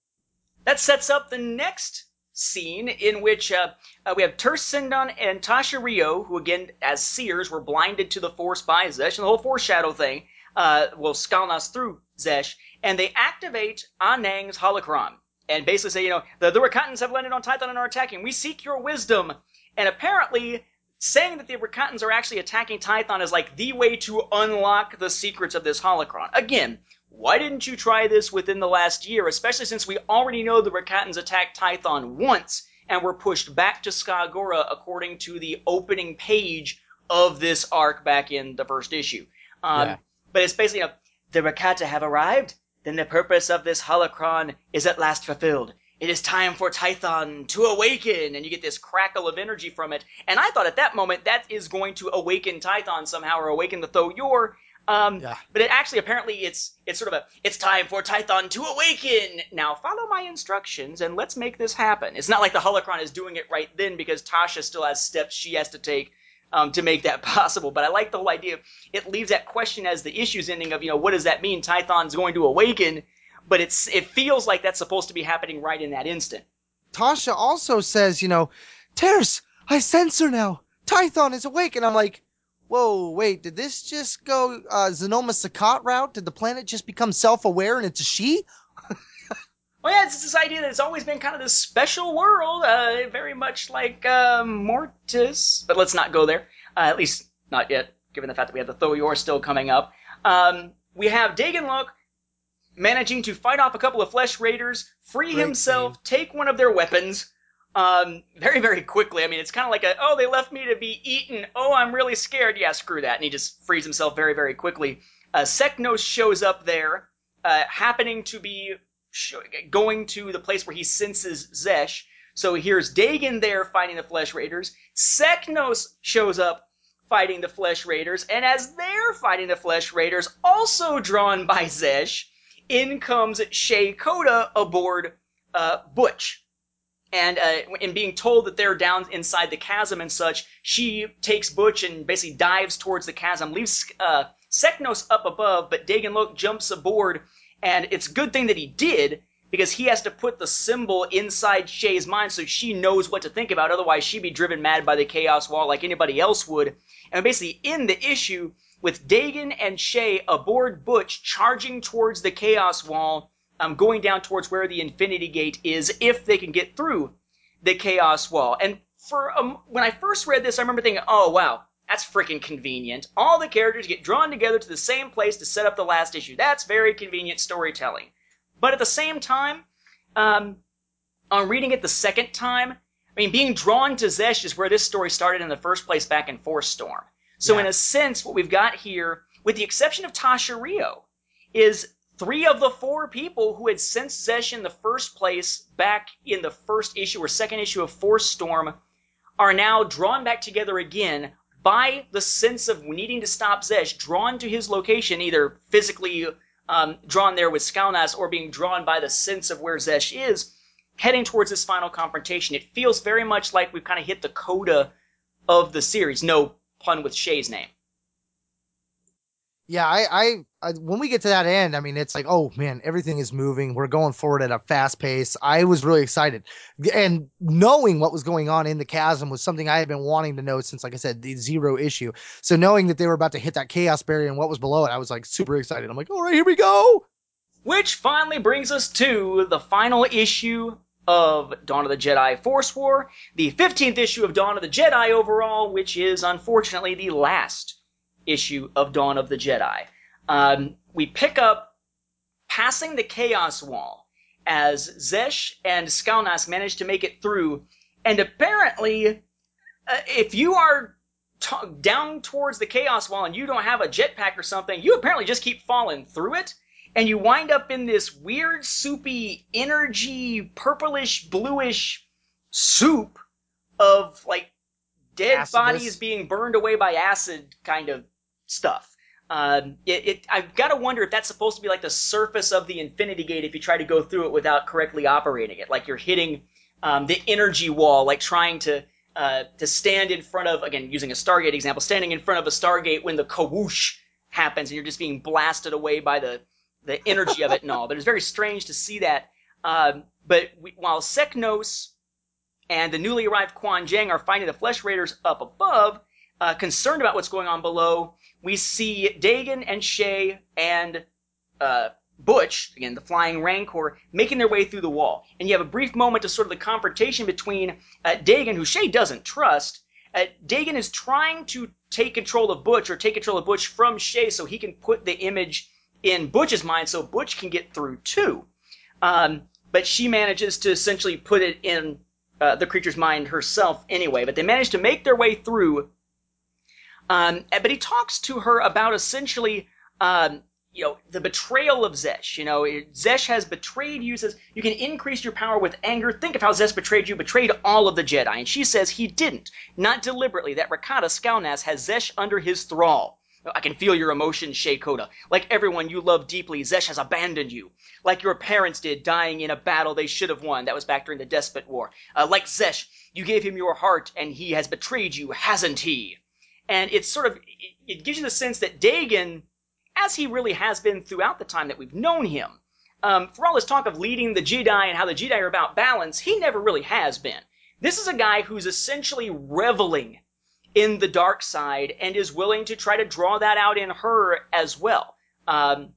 [SPEAKER 2] That sets up the next scene in which uh, uh, we have Terse Sindon and Tasha Ryo, who again, as seers, were blinded to the Force by Xesh, and the whole foreshadow thing uh, will us through Xesh, and they activate Anang's holocron and basically say, you know, the, the Rakatans have landed on Tython and are attacking. We seek your wisdom. And apparently, saying that the Rakatans are actually attacking Tython is like the way to unlock the secrets of this holocron. Again, why didn't you try this within the last year, especially since we already know the Rakatans attacked Tython once and were pushed back to Skagora according to the opening page of this arc back in the first issue. Um,
[SPEAKER 1] Yeah.
[SPEAKER 2] But it's basically, the Rakata have arrived, then the purpose of this holocron is at last fulfilled. It is time for Tython to awaken, and you get this crackle of energy from it. And I thought at that moment that is going to awaken Tython somehow, or awaken the Thoyor. Um,
[SPEAKER 1] Yeah.
[SPEAKER 2] But it actually, apparently, it's it's sort of a it's time for Tython to awaken. Now follow my instructions and let's make this happen. It's not like the holocron is doing it right then because Tasha still has steps she has to take um, to make that possible. But I like the whole idea. It leaves that question as the issue's ending of you know what does that mean? Tython's going to awaken, but it's it feels like that's supposed to be happening right in that instant.
[SPEAKER 1] Tasha also says, you know, Terrace, I sense her now. Tython is awake. And I'm like, whoa, wait, did this just go uh, Zonama Sekot route? Did the planet just become self aware and it's a she?
[SPEAKER 2] Well, yeah, it's this idea that it's always been kind of this special world, uh, very much like uh, Mortis. But let's not go there. Uh, at least not yet, given the fact that we have the Thoyor still coming up. Um, we have Daegen Lok managing to fight off a couple of Flesh Raiders, free
[SPEAKER 1] Great
[SPEAKER 2] himself, take one of their weapons. Um, very, very quickly. I mean, it's kind of like a, oh, they left me to be eaten. Oh, I'm really scared. Yeah, screw that. And he just frees himself very, very quickly. Uh, Sek'nos shows up there, uh, happening to be sh- going to the place where he senses Xesh. So here's Daegen there fighting the Flesh Raiders. Sek'nos shows up fighting the Flesh Raiders, and as they're fighting the Flesh Raiders, also drawn by Xesh, in comes Shae Koda aboard uh, Butch. And uh, in being told that they're down inside the chasm and such, she takes Butch and basically dives towards the chasm, leaves uh, Sek'nos up above, but Daegen Lok jumps aboard, and it's a good thing that he did because he has to put the symbol inside Shae's mind so she knows what to think about. Otherwise, she'd be driven mad by the Chaos Wall like anybody else would. And basically, in the issue, with Daegen and Shae aboard Butch charging towards the Chaos Wall, um, going down towards where the Infinity Gate is, if they can get through the Chaos Wall. And for um, when I first read this, I remember thinking, "Oh wow, that's freaking convenient. All the characters get drawn together to the same place to set up the last issue. That's very convenient storytelling." But at the same time, um, on reading it the second time, I mean, being drawn to Xesh is where this story started in the first place back in Force Storm. So
[SPEAKER 1] Yeah.
[SPEAKER 2] in a sense, what we've got here, with the exception of Tasha Ryo, is three of the four people who had sensed Xesh in the first place back in the first issue or second issue of Force Storm are now drawn back together again by the sense of needing to stop Xesh, drawn to his location, either physically um, drawn there with Skalnas or being drawn by the sense of where Xesh is, heading towards this final confrontation. It feels very much like we've kind of hit the coda of the series. No pun with Shae's name.
[SPEAKER 1] Yeah, I, I, I, when we get to that end, I mean, it's like, oh man, everything is moving. We're going forward at a fast pace. I was really excited, and knowing what was going on in the chasm was something I had been wanting to know since, like I said, the zero issue. So knowing that they were about to hit that chaos barrier and what was below it, I was like super excited. I'm like, all right, here we go.
[SPEAKER 2] Which finally brings us to the final issue of Dawn of the Jedi Force War, the 15th issue of Dawn of the Jedi overall, which is unfortunately the last issue of Dawn of the Jedi. Um, we pick up passing the Chaos Wall as Xesh and Skalnas manage to make it through, and apparently, uh, if you are t- down towards the Chaos Wall and you don't have a jetpack or something, you apparently just keep falling through it and you wind up in this weird, soupy, energy, purplish, bluish soup of like dead
[SPEAKER 1] Acidus.
[SPEAKER 2] bodies being burned away by acid kind of stuff. Um, it, it, I've got to wonder if that's supposed to be like the surface of the Infinity Gate if you try to go through it without correctly operating it, like you're hitting um, the energy wall, like trying to uh, to stand in front of again using a Stargate example, standing in front of a Stargate when the kawoosh happens and you're just being blasted away by the the energy of it and all. But it's very strange to see that. Um, but we, while Sek'nos and the newly arrived Quan Jang are fighting the Flesh Raiders up above, uh, concerned about what's going on below. We see Daegen and Shae and uh, Butch, again, the flying Rancor, making their way through the wall. And you have a brief moment of sort of the confrontation between uh, Daegen, who Shae doesn't trust. Uh, Daegen is trying to take control of Butch or take control of Butch from Shae so he can put the image in Butch's mind so Butch can get through too. Um, but she manages to essentially put it in uh, the creature's mind herself anyway. But they manage to make their way through. Um, but he talks to her about essentially um, you know, the betrayal of Xesh. You know, Xesh has betrayed you, says you can increase your power with anger. Think of how Xesh betrayed you, betrayed all of the Jedi. And she says he didn't, not deliberately, that Rakata Skalnas has Xesh under his thrall. I can feel your emotions, Shae Koda. Like everyone you love deeply, Xesh has abandoned you. Like your parents did, dying in a battle they should have won. That was back during the Despot War. Uh, like Xesh, you gave him your heart, and he has betrayed you, hasn't he? And it's sort of, it, gives you the sense that Daegen as he really has been throughout the time that we've known him. Um, for all his talk of leading the Jedi and how the Jedi are about balance, he never really has been. This is a guy who's essentially reveling in the dark side and is willing to try to draw that out in her as well. Um,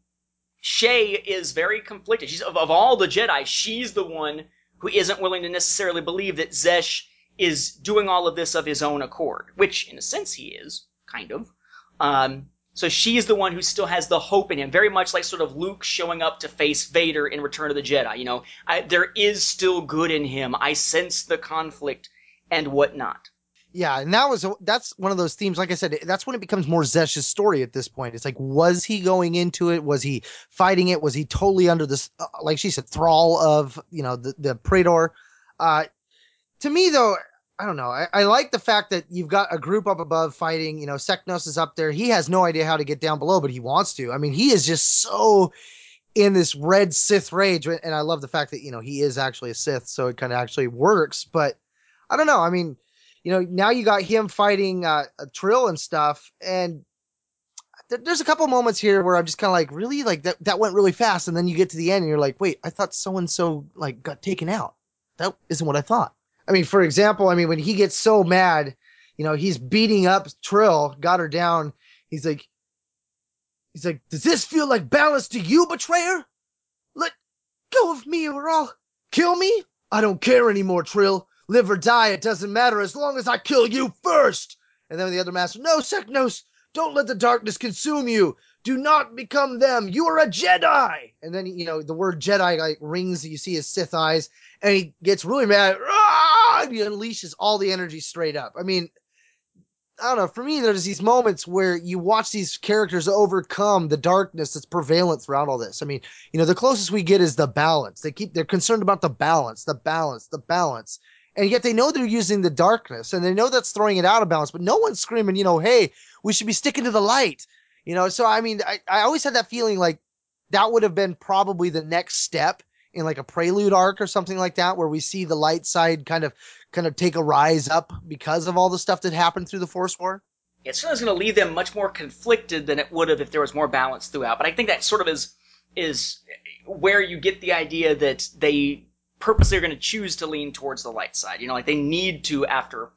[SPEAKER 2] Shae is very conflicted. She's of, of all the Jedi, she's the one who isn't willing to necessarily believe that Xesh is doing all of this of his own accord, which in a sense he is, kind of. Um, so is the one who still has the hope in him, very much like sort of Luke showing up to face Vader in Return of the Jedi. You know, I, there is still good in him. I sense the conflict and whatnot.
[SPEAKER 1] Yeah, and that was that's one of those themes. Like I said, that's when it becomes more Xesh's story at this point. It's like, was he going into it? Was he fighting it? Was he totally under this, uh, like she said, thrall of you know the the Praetor? Uh, to me, though, I don't know. I, I, like the fact that you've got a group up above fighting. You know, Sek'nos is up there. He has no idea how to get down below, but he wants to. I mean, he is just so in this red Sith rage. And I love the fact that, you know, he is actually a Sith, so it kind of actually works. But I don't know. I mean, you know, now you got him fighting uh, a Trill and stuff. And th- there's a couple moments here where I'm just kind of like, really? Like that, that went really fast. And then you get to the end and you're like, wait, I thought so and so like got taken out. That isn't what I thought. I mean, for example, I mean, when he gets so mad, you know, he's beating up Trill, got her down. He's like, he's like, does this feel like balance to you, betrayer? Let go of me or I'll kill me. I don't care anymore, Trill. Live or die, it doesn't matter as long as I kill you first. And then the other master, no, Sek'nos, don't let the darkness consume you. Do not become them. You are a Jedi. And then, you know, the word Jedi like rings. You see his Sith eyes, and he gets really mad. Rah! He unleashes all the energy straight up. I mean, I don't know. For me, there's these moments where you watch these characters overcome the darkness that's prevalent throughout all this. I mean, you know, the closest we get is the balance. They keep they're concerned about the balance, the balance, the balance. And yet they know they're using the darkness and they know that's throwing it out of balance, but no one's screaming, you know, hey, we should be sticking to the light. You know, so I mean, I, I always had that feeling like that would have been probably the next step in like a prelude arc or something like that, where we see the light side kind of kind of take a rise up because of all the stuff that happened through the Force War.
[SPEAKER 2] It certainly going to leave them much more conflicted than it would have if there was more balance throughout. But I think that sort of is is where you get the idea that they purposely are going to choose to lean towards the light side. You know, like they need to after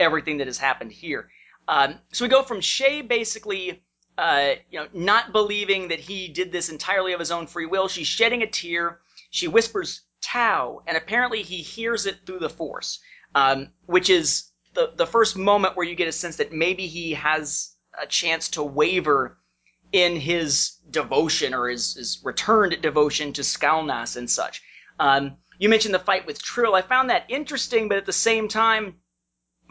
[SPEAKER 2] everything that has happened here. Um, so we go from Shae basically uh, you know, not believing that he did this entirely of his own free will. She's shedding a tear. She whispers Tau, and apparently he hears it through the Force, um, which is the the first moment where you get a sense that maybe he has a chance to waver in his devotion or his, his returned devotion to Skalnas and such. Um, you mentioned the fight with Trill. I found that interesting, but at the same time,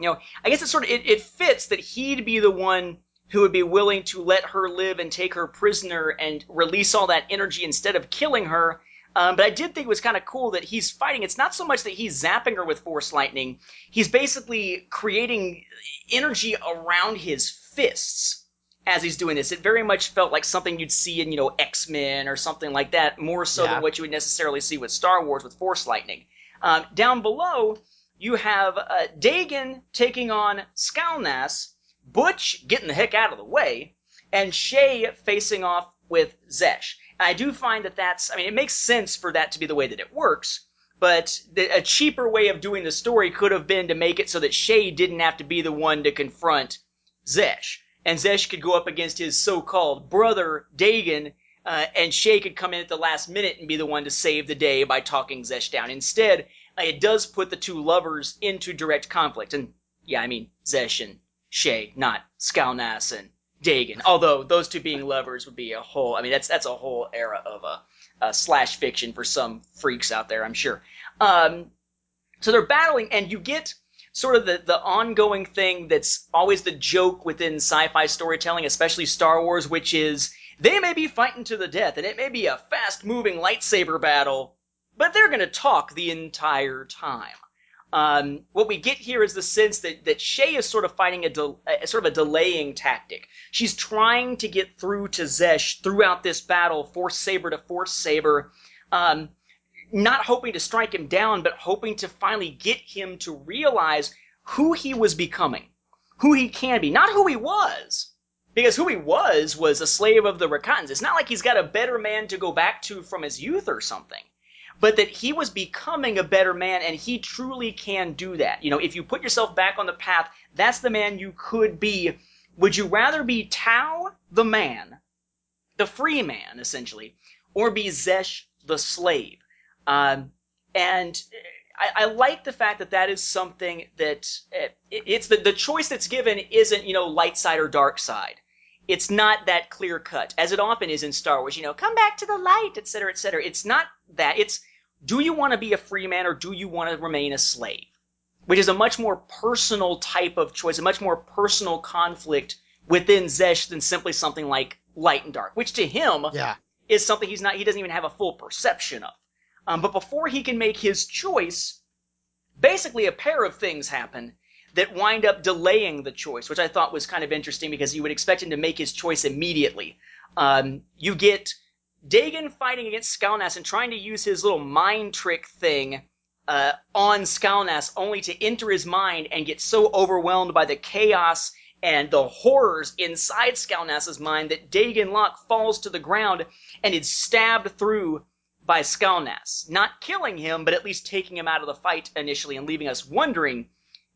[SPEAKER 2] you know, I guess it sort of it, it fits that he'd be the one who would be willing to let her live and take her prisoner and release all that energy instead of killing her. Um, but I did think it was kind of cool that he's fighting. It's not so much that he's zapping her with force lightning. He's basically creating energy around his fists as he's doing this. It very much felt like something you'd see in, you know, X Men or something like that, more so yeah. than what you would necessarily see with Star Wars with force lightning. Um, down below, you have uh, Daegen taking on Skalnas, Butch getting the heck out of the way, and Shae facing off with Xesh. And I do find that that's, I mean, it makes sense for that to be the way that it works. But the, a cheaper way of doing the story could have been to make it so that Shae didn't have to be the one to confront Xesh. And Xesh could go up against his so-called brother, Daegen, uh, and Shae could come in at the last minute and be the one to save the day by talking Xesh down. Instead, it does put the two lovers into direct conflict. And yeah, I mean, Xesh and Shae, not Skalnas and Daegen. Although those two being lovers would be a whole, I mean, that's, that's a whole era of a, a slash fiction for some freaks out there, I'm sure. Um, so they're battling and you get sort of the, the ongoing thing that's always the joke within sci-fi storytelling, especially Star Wars, which is they may be fighting to the death and it may be a fast moving lightsaber battle, but they're going to talk the entire time. Um, what we get here is the sense that, that Shae is sort of fighting a, de- a, sort of a delaying tactic. She's trying to get through to Xesh throughout this battle, force saber to force saber, um, not hoping to strike him down, but hoping to finally get him to realize who he was becoming, who he can be, not who he was. Because who he was was a slave of the Rakans. It's not like he's got a better man to go back to from his youth or something but that he was becoming a better man and he truly can do that. You know, if you put yourself back on the path, that's the man you could be. Would you rather be Tau, the man, the free man, essentially, or be Xesh, the slave? Um, and I, I, like the fact that that is something that it, it's the, the choice that's given isn't, you know, light side or dark side it's not that clear cut, as it often is in Star Wars. You know, come back to the light, etc., etc. It's not that. It's do you want to be a free man or do you want to remain a slave? Which is a much more personal type of choice, a much more personal conflict within Xesh than simply something like light and dark, which to him
[SPEAKER 1] Yeah.
[SPEAKER 2] is something he's not, he doesn't even have a full perception of. Um, but before he can make his choice, basically a pair of things happen that wind up delaying the choice, which I thought was kind of interesting because you would expect him to make his choice immediately. Um, you get Daegen fighting against Skalnas and trying to use his little mind trick thing uh, on Skalnas, only to enter his mind and get so overwhelmed by the chaos and the horrors inside Skalnas's mind that Daegen Lok falls to the ground and is stabbed through by Skalnas, not killing him, but at least taking him out of the fight initially and leaving us wondering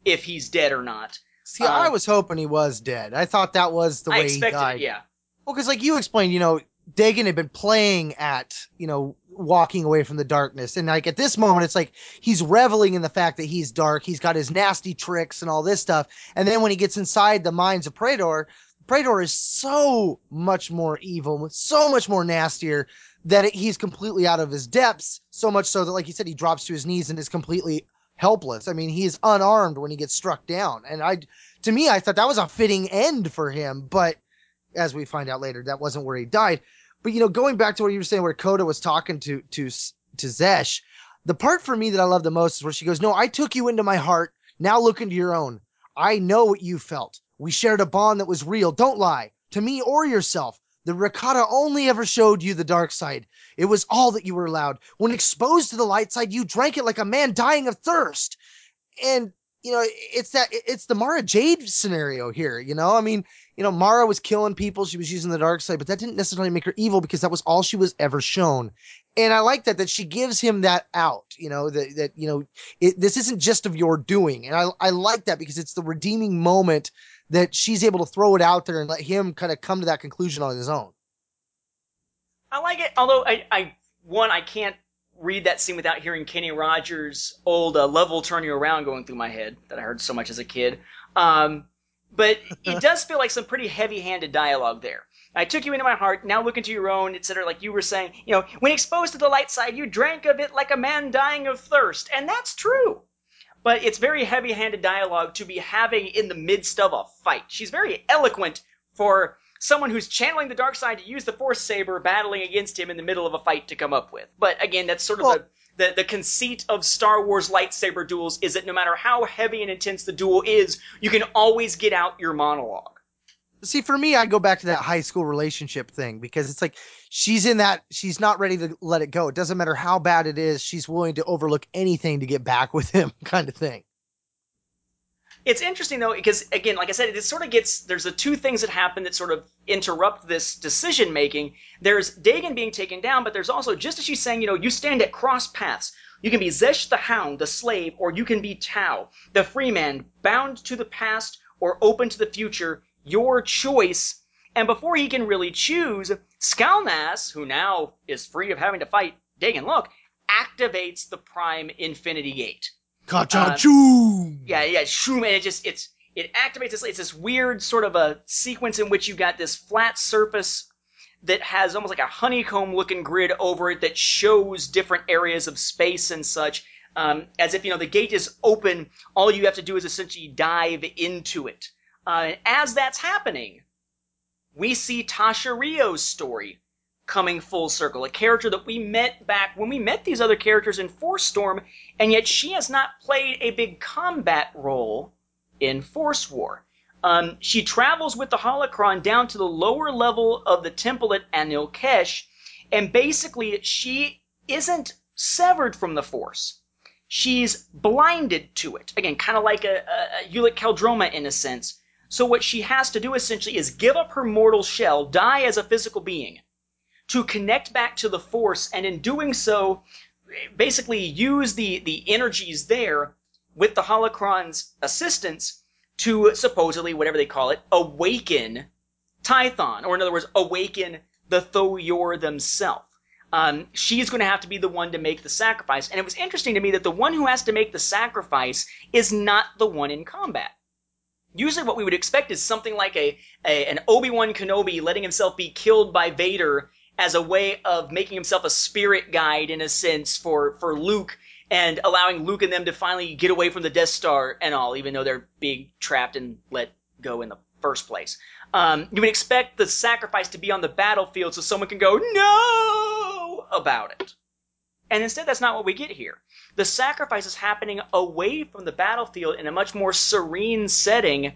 [SPEAKER 2] if he's dead or not.
[SPEAKER 1] See, I was hoping he was dead. I thought that was the
[SPEAKER 2] I
[SPEAKER 1] way he died.
[SPEAKER 2] it, yeah.
[SPEAKER 1] Well, because like you explained, you know, Daegen had been playing at, you know, walking away from the darkness. And like at this moment, it's like he's reveling in the fact that he's dark. He's got his nasty tricks and all this stuff. And then when he gets inside the minds of Praetor, Praetor is so much more evil, so much more nastier that it, he's completely out of his depths. So much so that, like you said, he drops to his knees and is completely helpless. I mean, he is unarmed when he gets struck down. And I, to me, I thought that was a fitting end for him. But as we find out later, that wasn't where he died. But you know, going back to what you were saying, where Koda was talking to to to Xesh, the part for me that I love the most is where she goes, "No, I took you into my heart. Now look into your own. I know what you felt. We shared a bond that was real. Don't lie to me or yourself. The Rakata only ever showed you the dark side. It was all that you were allowed. When exposed to the light side, you drank it like a man dying of thirst. And you know, it's that it's the Mara Jade scenario here. You know, I mean, you know, Mara was killing people. She was using the dark side, but that didn't necessarily make her evil because that was all she was ever shown. And I like that that she gives him that out. You know, that that you know, it, this isn't just of your doing. And I I like that because it's the redeeming moment that she's able to throw it out there and let him kind of come to that conclusion on his own.
[SPEAKER 2] I like it, although I, I one I can't read that scene without hearing Kenny Rogers' old uh, "Love Turn You Around" going through my head that I heard so much as a kid. Um, but it does feel like some pretty heavy-handed dialogue there. I took you into my heart. Now look into your own, etc. Like you were saying, you know, when exposed to the light side, you drank of it like a man dying of thirst, and that's true. But it's very heavy-handed dialogue to be having in the midst of a fight. She's very eloquent for someone who's channeling the dark side to use the force saber battling against him in the middle of a fight to come up with. But again, that's sort of
[SPEAKER 1] Well-
[SPEAKER 2] the, the the conceit of Star Wars lightsaber duels is that no matter how heavy and intense the duel is, you can always get out your monologue.
[SPEAKER 1] See, for me, I go back to that high school relationship thing because it's like she's in that she's not ready to let it go. It doesn't matter how bad it is, she's willing to overlook anything to get back with him, kind of thing.
[SPEAKER 2] It's interesting though because again, like I said, it sort of gets there's the two things that happen that sort of interrupt this decision making. There's Daegen being taken down, but there's also just as she's saying, you know, you stand at cross paths. You can be Xesh the Hound, the slave, or you can be Tau, the free man, bound to the past or open to the future. Your choice. And before he can really choose, Skalnas, who now is free of having to fight Daegen Lok, activates the Prime Infinity Gate.
[SPEAKER 1] Ka-cha-choo!
[SPEAKER 2] Yeah, yeah, shroom, and it just it's it activates this. It's this weird sort of a sequence in which you got this flat surface that has almost like a honeycomb looking grid over it that shows different areas of space and such. Um, as if you know the gate is open, all you have to do is essentially dive into it. Uh, and as that's happening, we see Tasha Ryo's story coming full circle. A character that we met back when we met these other characters in Force Storm, and yet she has not played a big combat role in Force War. Um, she travels with the holocron down to the lower level of the temple at Anil Kesh, and basically she isn't severed from the Force. She's blinded to it. Again, kind of like a, a, Ulic Qel-Droma in a sense. So what she has to do essentially is give up her mortal shell, die as a physical being, to connect back to the Force, and in doing so, basically use the, the energies there with the holocron's assistance to supposedly, whatever they call it, awaken Tython, or in other words, awaken the Thoyor themselves. Um, she's going to have to be the one to make the sacrifice. And it was interesting to me that the one who has to make the sacrifice is not the one in combat. Usually, what we would expect is something like a, a an Obi Wan Kenobi letting himself be killed by Vader as a way of making himself a spirit guide in a sense for for Luke and allowing Luke and them to finally get away from the Death Star and all, even though they're being trapped and let go in the first place. Um, you would expect the sacrifice to be on the battlefield so someone can go no about it. And instead, that's not what we get here. The sacrifice is happening away from the battlefield in a much more serene setting,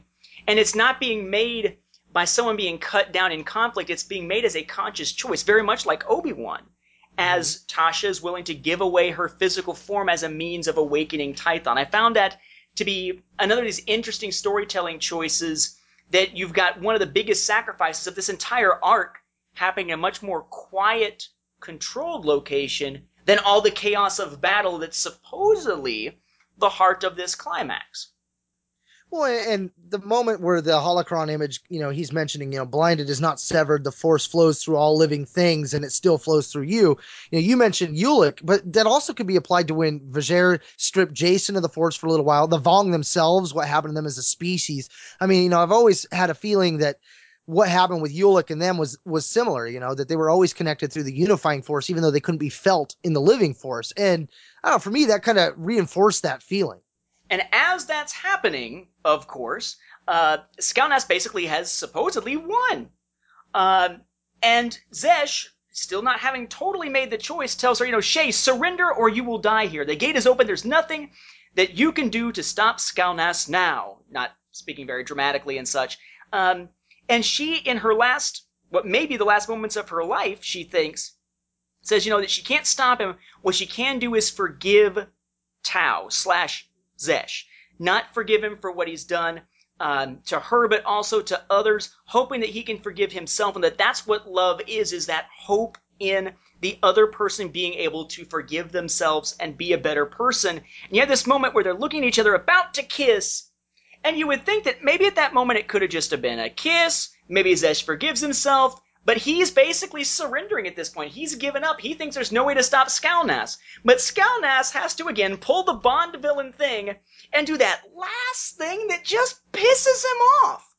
[SPEAKER 2] and it's not being made by someone being cut down in conflict. It's being made as a conscious choice, very much like Obi Wan, mm-hmm. as Tasha is willing to give away her physical form as a means of awakening Tython. I found that to be another of these interesting storytelling choices that you've got one of the biggest sacrifices of this entire arc happening in a much more quiet, controlled location than all the chaos of battle that's supposedly the heart of this climax.
[SPEAKER 1] Well, and the moment where the holocron image, you know, he's mentioning, you know, blinded is not severed. The force flows through all living things, and it still flows through you. You know, you mentioned Ulic, but that also could be applied to when Vergere stripped Jacen of the force for a little while. The Vong themselves, what happened to them as a species. I mean, you know, I've always had a feeling that what happened with Ulic and them was was similar. You know, that they were always connected through the unifying force, even though they couldn't be felt in the living force. And I don't know, for me, that kind of reinforced that feeling.
[SPEAKER 2] And as that's happening, of course, uh, Skalnas basically has supposedly won. Um, and Xesh, still not having totally made the choice, tells her, you know, Shae, surrender or you will die here. The gate is open. There's nothing that you can do to stop Skalnas now. Not speaking very dramatically and such. Um, and she, in her last, what may be the last moments of her life, she thinks, says, you know, that she can't stop him. What she can do is forgive Tau slash Xesh. Not forgive him for what he's done um, to her, but also to others, hoping that he can forgive himself, and that that's what love is: is that hope in the other person being able to forgive themselves and be a better person. And you have this moment where they're looking at each other, about to kiss, and you would think that maybe at that moment it could have just been a kiss. Maybe Xesh forgives himself. But he's basically surrendering at this point. He's given up. He thinks there's no way to stop Skalnas. But Skalnas has to again pull the Bond villain thing and do that last thing that just pisses him off.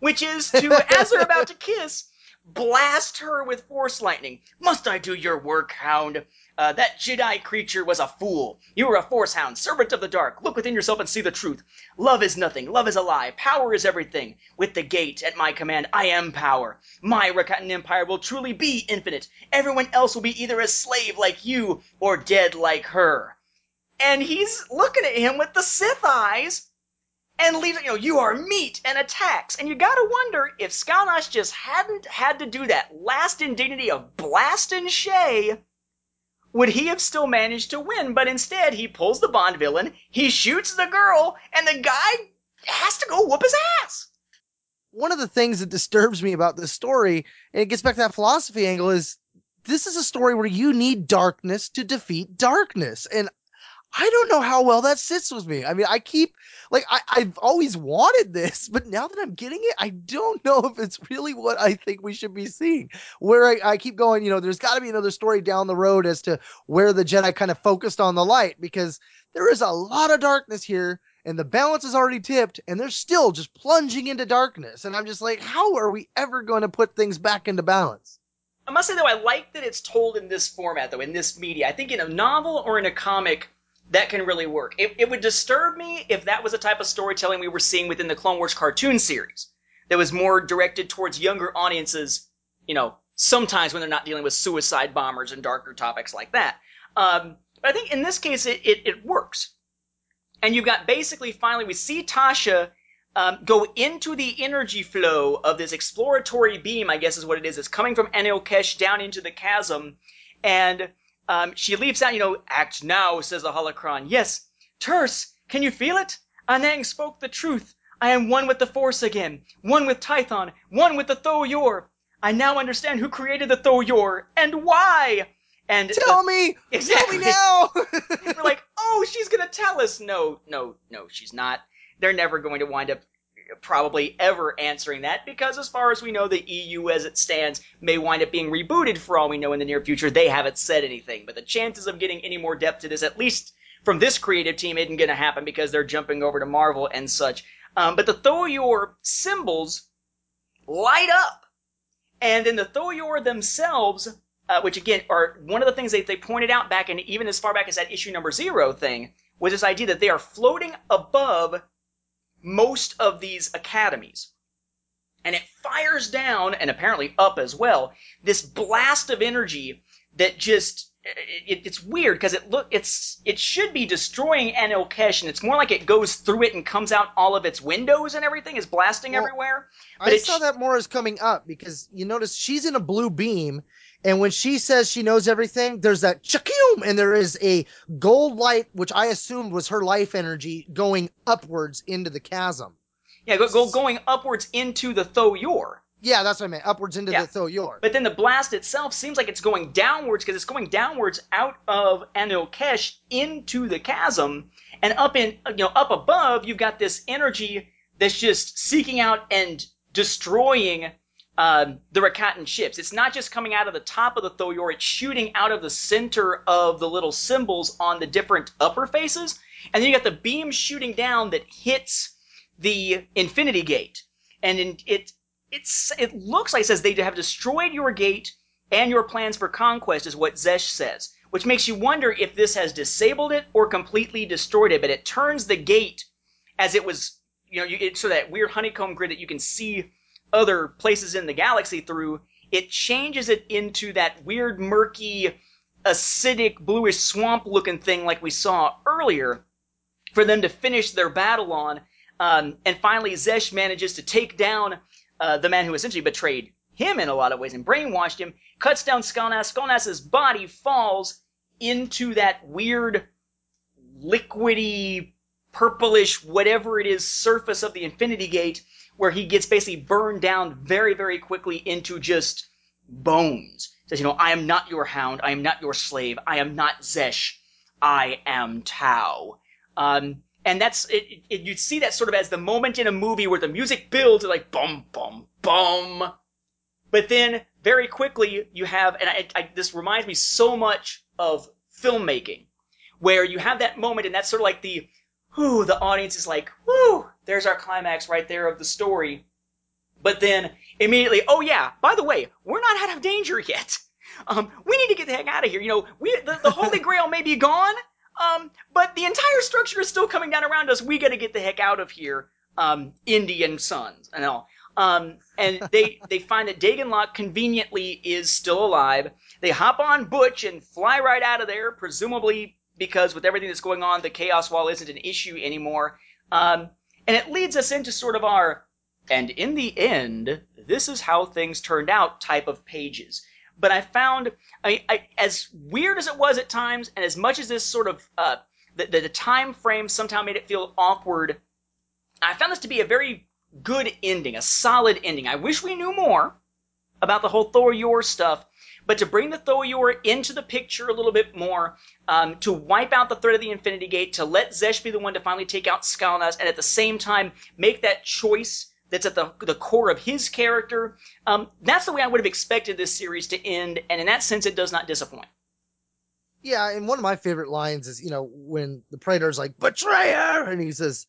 [SPEAKER 2] Which is to, as they're about to kiss, blast her with force lightning. Must I do your work, hound? Uh, that Jedi creature was a fool. You are a force hound, servant of the dark. Look within yourself and see the truth. Love is nothing. Love is a lie. Power is everything. With the gate at my command, I am power. My Rakatan Empire will truly be infinite. Everyone else will be either a slave like you or dead like her. And he's looking at him with the Sith eyes and leaves, you know, you are meat and attacks. And you gotta wonder if Skalnas just hadn't had to do that last indignity of blasting Shae would he have still managed to win? But instead, he pulls the Bond villain, he shoots the girl, and the guy has to go whoop his ass.
[SPEAKER 1] One of the things that disturbs me about this story, and it gets back to that philosophy angle, is this is a story where you need darkness to defeat darkness. And I don't know how well that sits with me. I mean, I keep like I, I've always wanted this, but now that I'm getting it, I don't know if it's really what I think we should be seeing. Where I, I keep going, you know, there's got to be another story down the road as to where the Jedi kind of focused on the light because there is a lot of darkness here and the balance is already tipped and they're still just plunging into darkness. And I'm just like, how are we ever going to put things back into balance?
[SPEAKER 2] I must say though, I like that it's told in this format though, in this media. I think in a novel or in a comic, that can really work. It, it would disturb me if that was a type of storytelling we were seeing within the Clone Wars cartoon series that was more directed towards younger audiences, you know, sometimes when they're not dealing with suicide bombers and darker topics like that. Um, but I think in this case, it, it, it works. And you've got basically finally, we see Tasha um, go into the energy flow of this exploratory beam, I guess is what it is. It's coming from Anil Kesh down into the chasm. And um, she leaps out, you know, act now, says the holocron. Yes, Terse, can you feel it? Anang spoke the truth. I am one with the Force again, one with Tython, one with the Tho-Yor. I now understand who created the Tho-Yor and why. And
[SPEAKER 1] tell me,
[SPEAKER 2] exactly.
[SPEAKER 1] tell me now.
[SPEAKER 2] We're like, oh, she's gonna tell us. No, no, no, she's not. They're never going to wind up probably ever answering that because as far as we know the EU as it stands may wind up being rebooted for all we know in the near future. They haven't said anything but the chances of getting any more depth to this at least from this creative team isn't going to happen because they're jumping over to Marvel and such. Um, but the Tho-Yor symbols light up. And then the Tho-Yor themselves uh, which again are one of the things that they pointed out back and even as far back as that issue number zero thing was this idea that they are floating above most of these academies. And it fires down, and apparently up as well, this blast of energy that just eh, it, it's weird because it look it's it should be destroying Anil Kesh, and it's more like it goes through it and comes out all of its windows and everything is blasting
[SPEAKER 1] Well,
[SPEAKER 2] everywhere. But
[SPEAKER 1] I saw
[SPEAKER 2] sh-
[SPEAKER 1] that more as coming up because you notice she's in a blue beam, and when she says she knows everything, there's that chakum, and there is a gold light, which I assumed was her life energy going upwards into the chasm.
[SPEAKER 2] Yeah, go, go going upwards into the Tho-Yor.
[SPEAKER 1] Yeah, that's what I meant. Upwards into
[SPEAKER 2] Yeah.
[SPEAKER 1] the Tho-Yor.
[SPEAKER 2] But then the blast itself seems like it's going downwards because it's going downwards out of Anil Kesh into the chasm, and up in you know up above you've got this energy that's just seeking out and destroying um, the Rakatan ships. It's not just coming out of the top of the Tho-Yor; it's shooting out of the center of the little symbols on the different upper faces, and then you got the beam shooting down that hits the Infinity Gate, and in, it it's it looks like it says they have destroyed your gate and your plans for conquest is what Xesh says, which makes you wonder if this has disabled it or completely destroyed it. But it turns the gate as it was, you know, you, that weird honeycomb grid that you can see other places in the galaxy through. It changes it into that weird, murky, acidic, bluish swamp looking thing like we saw earlier for them to finish their battle on. Um, and finally, Xesh manages to take down uh, the man who essentially betrayed him in a lot of ways and brainwashed him, cuts down Skalnas. Skalnas's body falls into that weird, liquidy, purplish, whatever it is, surface of the Infinity Gate, where he gets basically burned down very, very quickly into just bones. Says, you know, I am not your hound. I am not your slave. I am not Xesh. I am Tau. Um, and that's it, it, it- you see that sort of as the moment in a movie where the music builds like bum bum bum but then very quickly you have and I, I, this reminds me so much of filmmaking where you have that moment and that's sort of like the whoo the audience is like whoo there's our climax right there of the story but then immediately oh yeah by the way we're not out of danger yet um, we need to get the heck out of here you know we the, the holy grail may be gone um, but the entire structure is still coming down around us. We got to get the heck out of here. Um, Indiana Jones and all. Um, and they they find that Daegen Lok conveniently is still alive. They hop on Butch and fly right out of there, presumably because with everything that's going on, the Chaos Wall isn't an issue anymore. Um, and it leads us into sort of our and in the end, this is how things turned out type of pages. But I found, I, I, as weird as it was at times, and as much as this sort of, uh, the, the, the time frame somehow made it feel awkward I found this to be a very good ending, a solid ending. I wish we knew more about the whole Tho-Yor stuff, but to bring the Tho-Yor into the picture a little bit more, um, to wipe out the threat of the Infinity Gate, to let Xesh be the one to finally take out Skalnas, and at the same time make that choice that's at the, the core of his character. Um, that's the way I would have expected this series to end, and in that sense, it does not disappoint.
[SPEAKER 1] Yeah, and one of my favorite lines is, you know, when the Praetor's like, betrayer! And he says,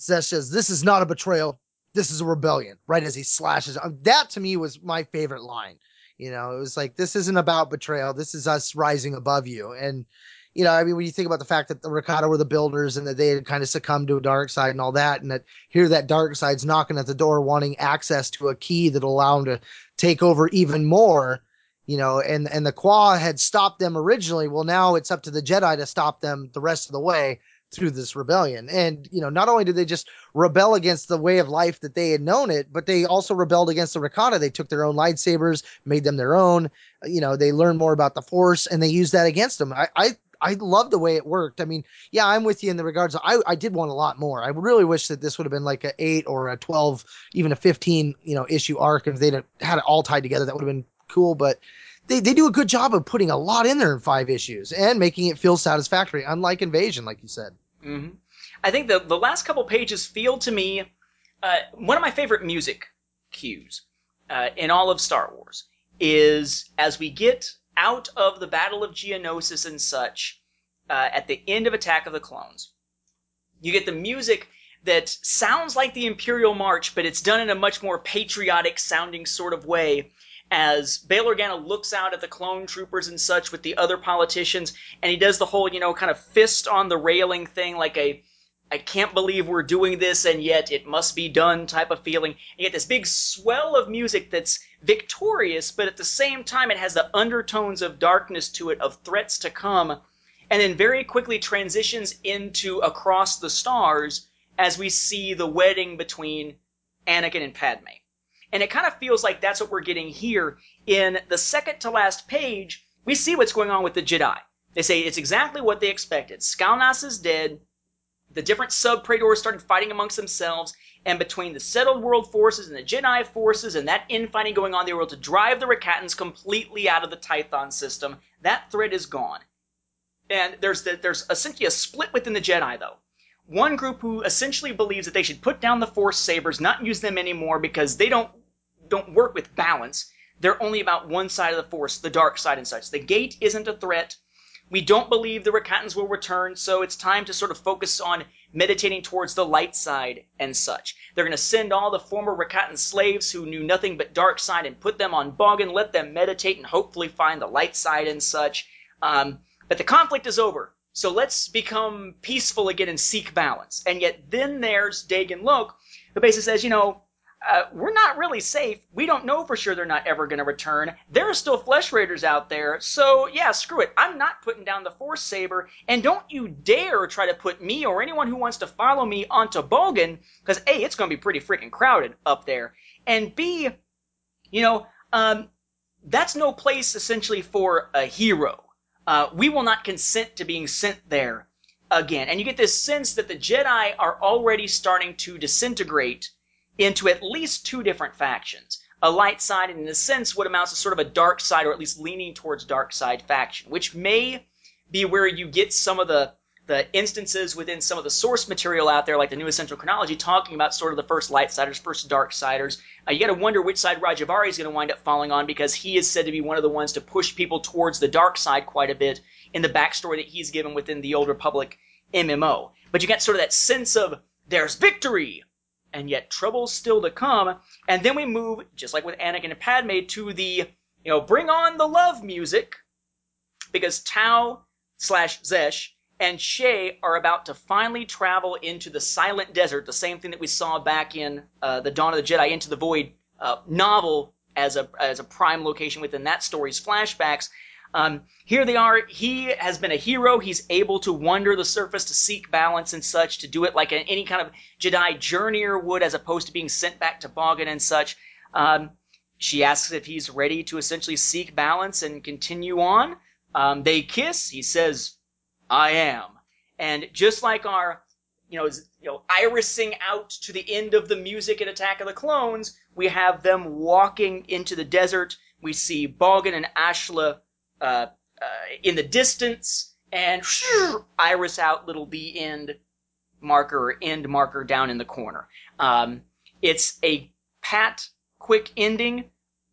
[SPEAKER 1] Xesh says, this is not a betrayal. This is a rebellion, right? As he slashes. That to me was my favorite line. You know, it was like, this isn't about betrayal. This is us rising above you. And, you know, I mean, when you think about the fact that the Rakata were the builders and that they had kind of succumbed to a dark side and all that, and that here that dark side's knocking at the door wanting access to a key that'll allow them to take over even more you know, and and the Kwa had stopped them originally. Well, now it's up to the Jedi to stop them the rest of the way through this rebellion. And you know, not only did they just rebel against the way of life that they had known it, but they also rebelled against the Rakata. They took their own lightsabers, made them their own. You know, they learned more about the Force, and they used that against them. I, I I love the way it worked. I mean, yeah, I'm with you in the regards. Of, I I did want a lot more. I really wish that this would have been like a eight or a twelve, even a fifteen, you know, issue arc. If they'd had it all tied together, that would have been cool. But they, they do a good job of putting a lot in there in five issues and making it feel satisfactory, unlike Invasion, like you said.
[SPEAKER 2] Mm-hmm. I think the the last couple pages feel to me uh, one of my favorite music cues uh, in all of Star Wars is as we get out of the Battle of Geonosis and such uh, at the end of Attack of the Clones. You get the music that sounds like the Imperial March, but it's done in a much more patriotic sounding sort of way as Bail Organa looks out at the clone troopers and such with the other politicians, and he does the whole, you know, kind of fist on the railing thing, like a I can't believe we're doing this and yet it must be done type of feeling. And you get this big swell of music that's victorious, but at the same time it has the undertones of darkness to it, of threats to come, and then very quickly transitions into Across the Stars as we see the wedding between Anakin and Padme. And it kind of feels like that's what we're getting here. In the second to last page, we see what's going on with the Jedi. They say it's exactly what they expected. Sek'nos is dead. The different sub-praetors started fighting amongst themselves, and between the settled world forces and the Jedi forces and that infighting going on, they were able to drive the Rakatans completely out of the Tython system. That threat is gone. And there's the, there's essentially a split within the Jedi, though one group who essentially believes that they should put down the force sabers, not use them anymore because they don't don't work with balance. They're only about one side of the force, the dark side and such. The gate isn't a threat. We don't believe the Rakatans will return, so it's time to sort of focus on meditating towards the light side and such. They're going to send all the former Rakatan slaves who knew nothing but dark side and put them on Bogan, let them meditate and hopefully find the light side and such. Um, but the conflict is over, so let's become peaceful again and seek balance. And yet then there's Daegen Lok, who basically says, you know, uh, we're not really safe. We don't know for sure they're not ever going to return. There are still flesh raiders out there. So, yeah, screw it. I'm not putting down the Force Saber. And don't you dare try to put me or anyone who wants to follow me onto Bogan, because A, it's going to be pretty freaking crowded up there. And B, you know, um, that's no place essentially for a hero. Uh, we will not consent to being sent there again. And you get this sense that the Jedi are already starting to disintegrate into at least two different factions. A light side, and in a sense, what amounts to sort of a dark side, or at least leaning towards dark side faction, which may be where you get some of the the instances within some of the source material out there, like the New Essential Chronology, talking about sort of the first light siders, first dark siders. Uh, you got to wonder which side Rajivari is going to wind up falling on because he is said to be one of the ones to push people towards the dark side quite a bit in the backstory that he's given within the Old Republic MMO. But you get sort of that sense of there's victory, and yet trouble's still to come. And then we move, just like with Anakin and Padme, to the, you know, bring on the love music, because Tau slash Xesh and Shae are about to finally travel into the Silent Desert, the same thing that we saw back in uh, the Dawn of the Jedi Into the Void uh, novel as a as a prime location within that story's flashbacks. Um, here they are. He has been a hero. He's able to wander the surface to seek balance and such, to do it like any kind of Jedi journeyer would, as opposed to being sent back to Bogan and such. Um, she asks if he's ready to essentially seek balance and continue on. Um, they kiss. He says, I am. And just like our you know, you know, irising out to the end of the music in Attack of the Clones, we have them walking into the desert. We see Bogan and Ashla uh, uh, in the distance, and iris out little the end marker end marker down in the corner. Um, it's a pat, quick ending,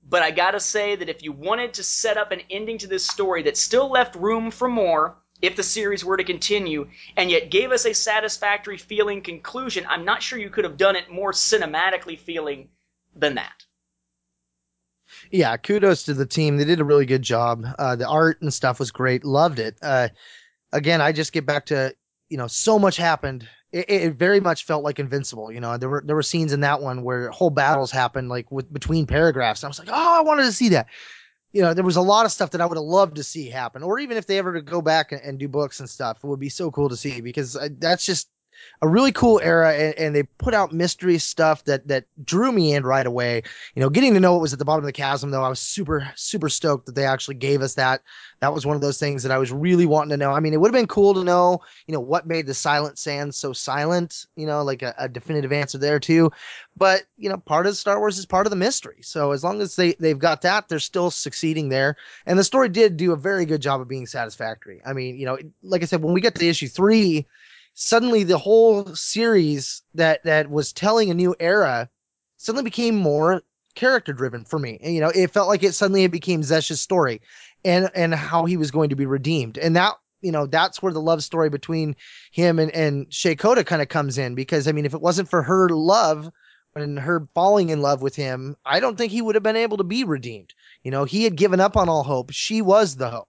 [SPEAKER 2] but I gotta say that if you wanted to set up an ending to this story that still left room for more, if the series were to continue, and yet gave us a satisfactory feeling conclusion, I'm not sure you could have done it more cinematically feeling than that.
[SPEAKER 1] Yeah, kudos to the team. They did a really good job. Uh, the art and stuff was great. Loved it. Uh, again, I just get back to you know so much happened. It, it, very much felt like Invincible. You know, there were there were scenes in that one where whole battles happened like with between paragraphs. And I was like, oh, I wanted to see that you know, there was a lot of stuff that I would have loved to see happen, or even if they ever go back and, and do books and stuff, it would be so cool to see because uh, that's just a really cool era and, and, they put out mystery stuff that that drew me in right away. You know getting to know what was at the bottom of the chasm though i was super super stoked that they actually gave us that. That was one of those things that i was really wanting to know. I mean it would have been cool to know you know what made the silent sands so silent you know like a, a definitive answer there too. But you know part of star wars is part of the mystery. So as long as they they've got that they're still succeeding there. And the story did do a very good job of being satisfactory. I mean you know like i said when we get to issue three suddenly the whole series that that was telling a new era suddenly became more character driven for me. And, you know, it felt like it suddenly it became Xesh's story and and how he was going to be redeemed. And that you know, that's where the love story between him and, and Shae Koda kind of comes in because I mean, if it wasn't for her love and her falling in love with him, I don't think he would have been able to be redeemed. You know, he had given up on all hope. She was the hope.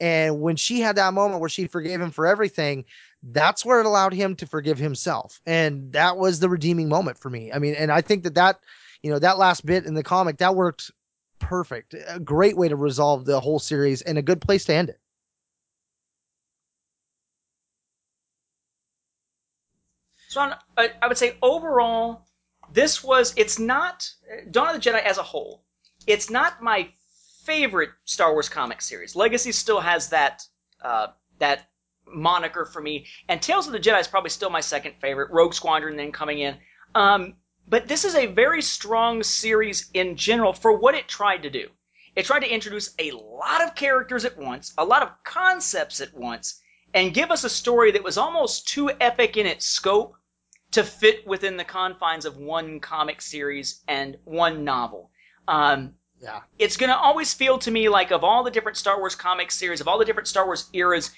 [SPEAKER 1] And when she had that moment where she forgave him for everything, that's where it allowed him to forgive himself. And that was the redeeming moment for me. I mean, and I think that that, you know, that last bit in the comic, that worked perfect. A great way to resolve the whole series and a good place to end it.
[SPEAKER 2] So on, I would say overall, this was, it's not, Dawn of the Jedi as a whole, it's not my favorite Star Wars comic series. Legacy still has that, uh, that moniker for me. And Tales of the Jedi is probably still my second favorite. Rogue Squadron then coming in. Um, but this is a very strong series in general for what it tried to do. It tried to introduce a lot of characters at once, a lot of concepts at once, and give us a story that was almost too epic in its scope to fit within the confines of one comic series and one novel. Um,
[SPEAKER 1] yeah.
[SPEAKER 2] It's going to always feel to me like of all the different Star Wars comic series, of all the different Star Wars eras,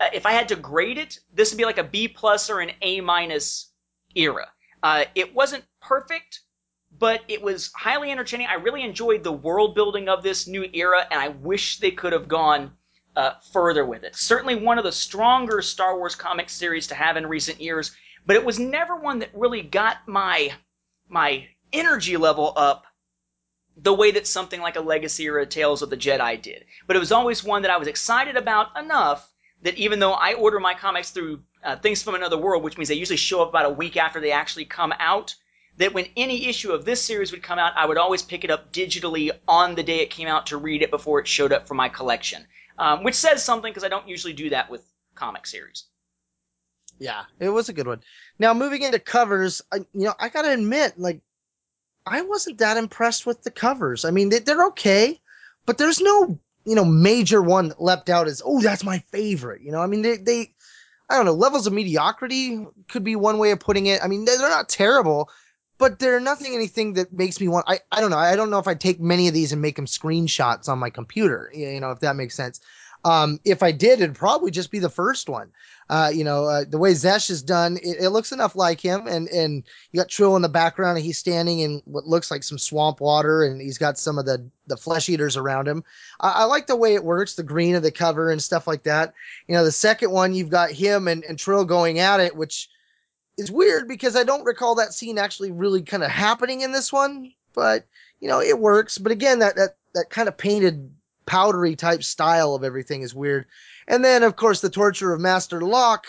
[SPEAKER 2] if I had to grade it, this would be like a B plus or an A minus era. Uh, it wasn't perfect, but it was highly entertaining. I really enjoyed the world building of this new era, and I wish they could have gone uh, further with it. Certainly one of the stronger Star Wars comic series to have in recent years, but it was never one that really got my my energy level up the way that something like a Legacy or a Tales of the Jedi did. But it was always one that I was excited about enough that even though I order my comics through uh, Things from Another World, which means they usually show up about a week after they actually come out, that when any issue of this series would come out, I would always pick it up digitally on the day it came out to read it before it showed up for my collection. Um, which says something because I don't usually do that with comic series.
[SPEAKER 1] Yeah, it was a good one. Now moving into covers, I, you know, I gotta admit, like, I wasn't that impressed with the covers. I mean, they, they're okay, but there's no you know, major one that leapt out as, oh, that's my favorite. You know, I mean, they, they, I don't know, levels of mediocrity could be one way of putting it. I mean, they're not terrible, but they're nothing anything that makes me want. I, I don't know. I don't know if I'd take many of these and make them screenshots on my computer. You know, if that makes sense. Um, if I did, it'd probably just be the first one. Uh, you know, uh, the way Xesh is done, it, it, looks enough like him. And, and you got Trill in the background and he's standing in what looks like some swamp water and he's got some of the, the flesh eaters around him. I, I like the way it works, the green of the cover and stuff like that. You know, the second one, you've got him and, and Trill going at it, which is weird because I don't recall that scene actually really kind of happening in this one, but you know, it works. But again, that, that, that kind of painted powdery type style of everything is weird. And then, of course, the torture of Master Lok.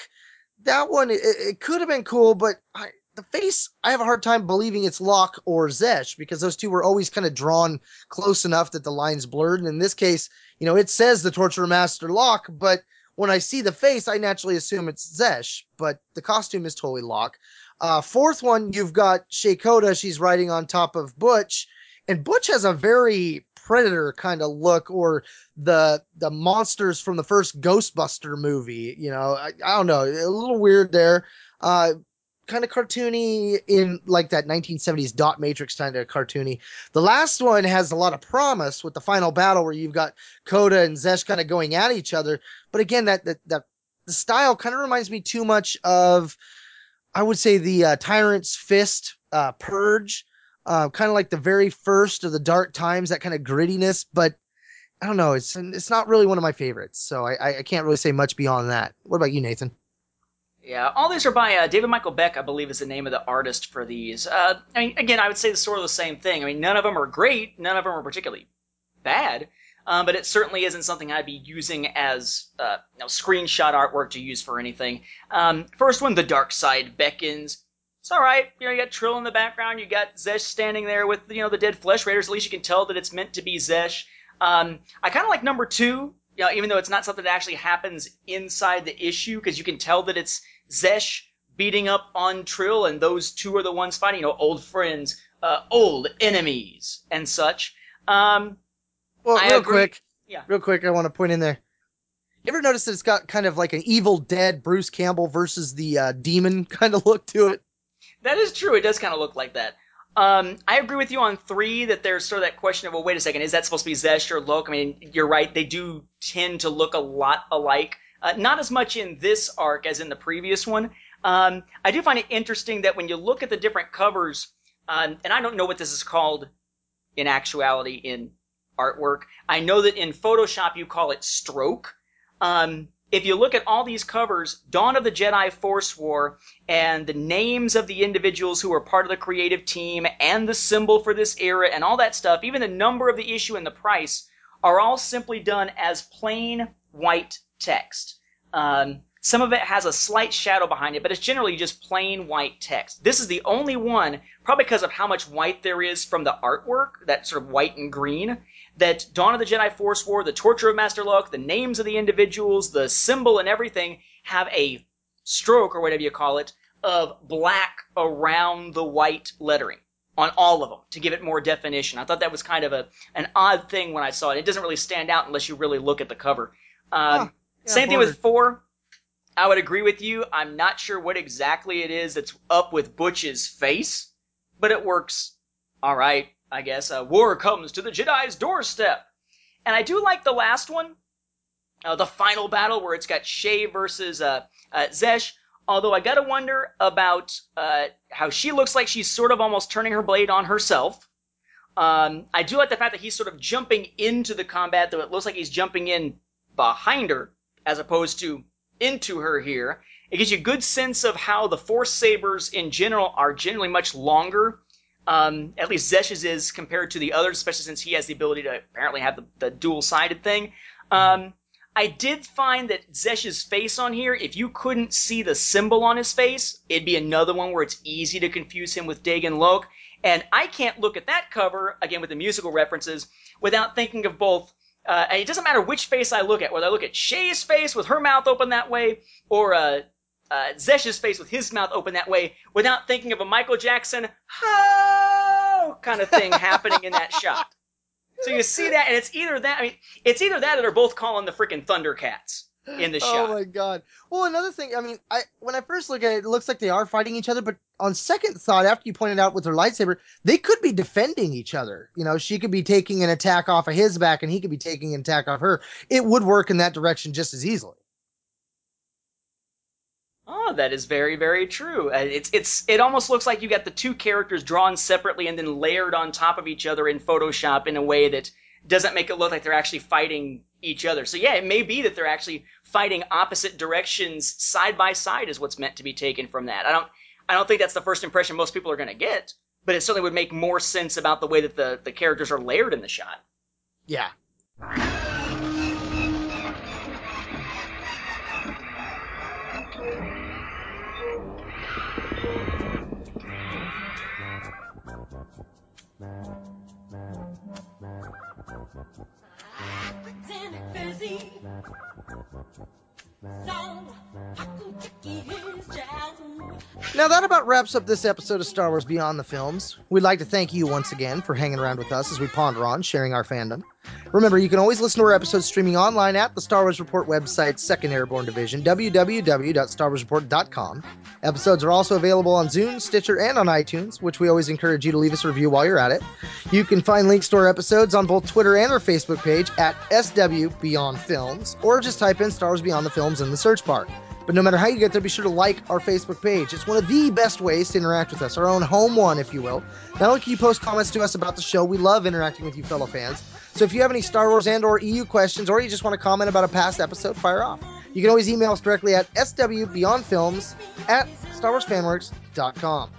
[SPEAKER 1] That one, it, it could have been cool, but I, the face, I have a hard time believing it's Lok or Xesh because those two were always kind of drawn close enough that the lines blurred. And in this case, you know, it says the torture of Master Lok, but when I see the face, I naturally assume it's Xesh, but the costume is totally Lok. Uh, fourth one, you've got Shae Koda. She's riding on top of Butch, and Butch has a very predator kind of look, or the the monsters from the first Ghostbuster movie. You know, I, I don't know, a little weird there. Uh, kind of cartoony in like that 1970s dot matrix kind of cartoony. The last one has a lot of promise with the final battle where you've got Koda and Xesh kind of going at each other. But again, that that, that the style kind of reminds me too much of I would say the uh, Tyrant's Fist uh, Purge, uh, kind of like the very first of the Dark Times, that kind of grittiness. But I don't know, it's it's not really one of my favorites, so I, I can't really say much beyond that. What about you, Nathan?
[SPEAKER 2] Yeah, all these are by uh, David Michael Beck, I believe, is the name of the artist for these. Uh, I mean, again, I would say it's sort of the same thing. I mean, none of them are great, none of them are particularly bad, um, but it certainly isn't something I'd be using as uh, you know, screenshot artwork to use for anything. Um, first one, The Dark Side Beckons. It's all right. You know, you got Trill in the background. You got Xesh standing there with you know the dead Flesh Raiders. At least you can tell that it's meant to be Xesh. Um, I kind of like number two. You know, even though it's not something that actually happens inside the issue, because you can tell that it's Xesh beating up on Trill, and those two are the ones fighting. You know, old friends, uh, old enemies, and such. Um,
[SPEAKER 1] Well,
[SPEAKER 2] I
[SPEAKER 1] real
[SPEAKER 2] agree.
[SPEAKER 1] quick,
[SPEAKER 2] Yeah.
[SPEAKER 1] real quick, I want to point in there. You ever notice that it's got kind of like an Evil Dead Bruce Campbell versus the uh, demon kind of look to it?
[SPEAKER 2] That is true. It does kind of look like that. Um, I agree with you on three that there's sort of that question of, well, wait a second, is that supposed to be Xesh or Lok? I mean, you're right. They do tend to look a lot alike. Uh, not as much in this arc as in the previous one. Um, I do find it interesting that when you look at the different covers, um, and I don't know what this is called in actuality in artwork. I know that in Photoshop you call it stroke. Um, if you look at all these covers, Dawn of the Jedi Force War, and the names of the individuals who are part of the creative team, and the symbol for this era, and all that stuff, even the number of the issue and the price, are all simply done as plain white text. Um, some of it has a slight shadow behind it, but it's generally just plain white text. This is the only one, probably because of how much white there is from the artwork, that sort of white and green, that Dawn of the Jedi Force War, the Torture of Master Lok, the names of the individuals, the symbol and everything have a stroke or whatever you call it of black around the white lettering on all of them to give it more definition. I thought that was kind of a an odd thing when I saw it. It doesn't really stand out unless you really look at the cover. Um,
[SPEAKER 1] Huh. Yeah,
[SPEAKER 2] same thing with four. I would agree with you. I'm not sure what exactly it is that's up with Butch's face, but it works all right, I guess. Uh, war comes to the Jedi's doorstep. And I do like the last one, uh, the final battle where it's got Shae versus uh, uh, Xesh. Although I gotta wonder about uh, how she looks like she's sort of almost turning her blade on herself. Um, I do like the fact that he's sort of jumping into the combat, though it looks like he's jumping in behind her as opposed to into her here. It gives you a good sense of how the Force Sabers in general are generally much longer. Um, at least Xesh's is compared to the others, especially since he has the ability to apparently have the, the dual sided thing. Um, I did find that Xesh's face on here, if you couldn't see the symbol on his face, it'd be another one where it's easy to confuse him with Daegen Lok. And I can't look at that cover, again with the musical references, without thinking of both. Uh, and it doesn't matter which face I look at, whether I look at Shae's face with her mouth open that way, or uh, uh, Xesh's face with his mouth open that way, without thinking of a Michael Jackson ho kind of thing happening in that shot. So you see that, and it's either that. I mean, it's either that or they're both calling the freaking Thundercats in the shot.
[SPEAKER 1] oh my god. Well, another thing, I mean, I when I first look at it, it looks like they are fighting each other, but on second thought, after you pointed out with her lightsaber, they could be defending each other. You know, she could be taking an attack off of his back, and he could be taking an attack off her. It would work in that direction just as easily.
[SPEAKER 2] Oh, that is very, very true. Uh, It's it's it almost looks like you got the two characters drawn separately and then layered on top of each other in Photoshop in a way that doesn't make it look like they're actually fighting each other. So yeah, it may be that they're actually fighting opposite directions side by side is what's meant to be taken from that. I don't I don't think that's the first impression most people are going to get, but it certainly would make more sense about the way that the the characters are layered in the shot.
[SPEAKER 1] Yeah. Now, that about wraps up this episode of Star Wars Beyond the Films. We'd like to thank you once again for hanging around with us as we ponder on sharing our fandom. Remember, you can always listen to our episodes streaming online at the Star Wars Report website, Second Airborne Division, www.starwarsreport.com. Episodes are also available on Zune, Stitcher, and on iTunes, which we always encourage you to leave us a review while you're at it. You can find links to our episodes on both Twitter and our Facebook page at SW Beyond Films, or just type in Star Wars Beyond the Films in the search bar. But no matter how you get there, be sure to like our Facebook page. It's one of the best ways to interact with us, our own home one, if you will. Not only can you post comments to us about the show, we love interacting with you fellow fans. So if you have any Star Wars and or EU questions, or you just want to comment about a past episode, fire off. You can always email us directly at swbeyondfilms at starwarsfanworks.com.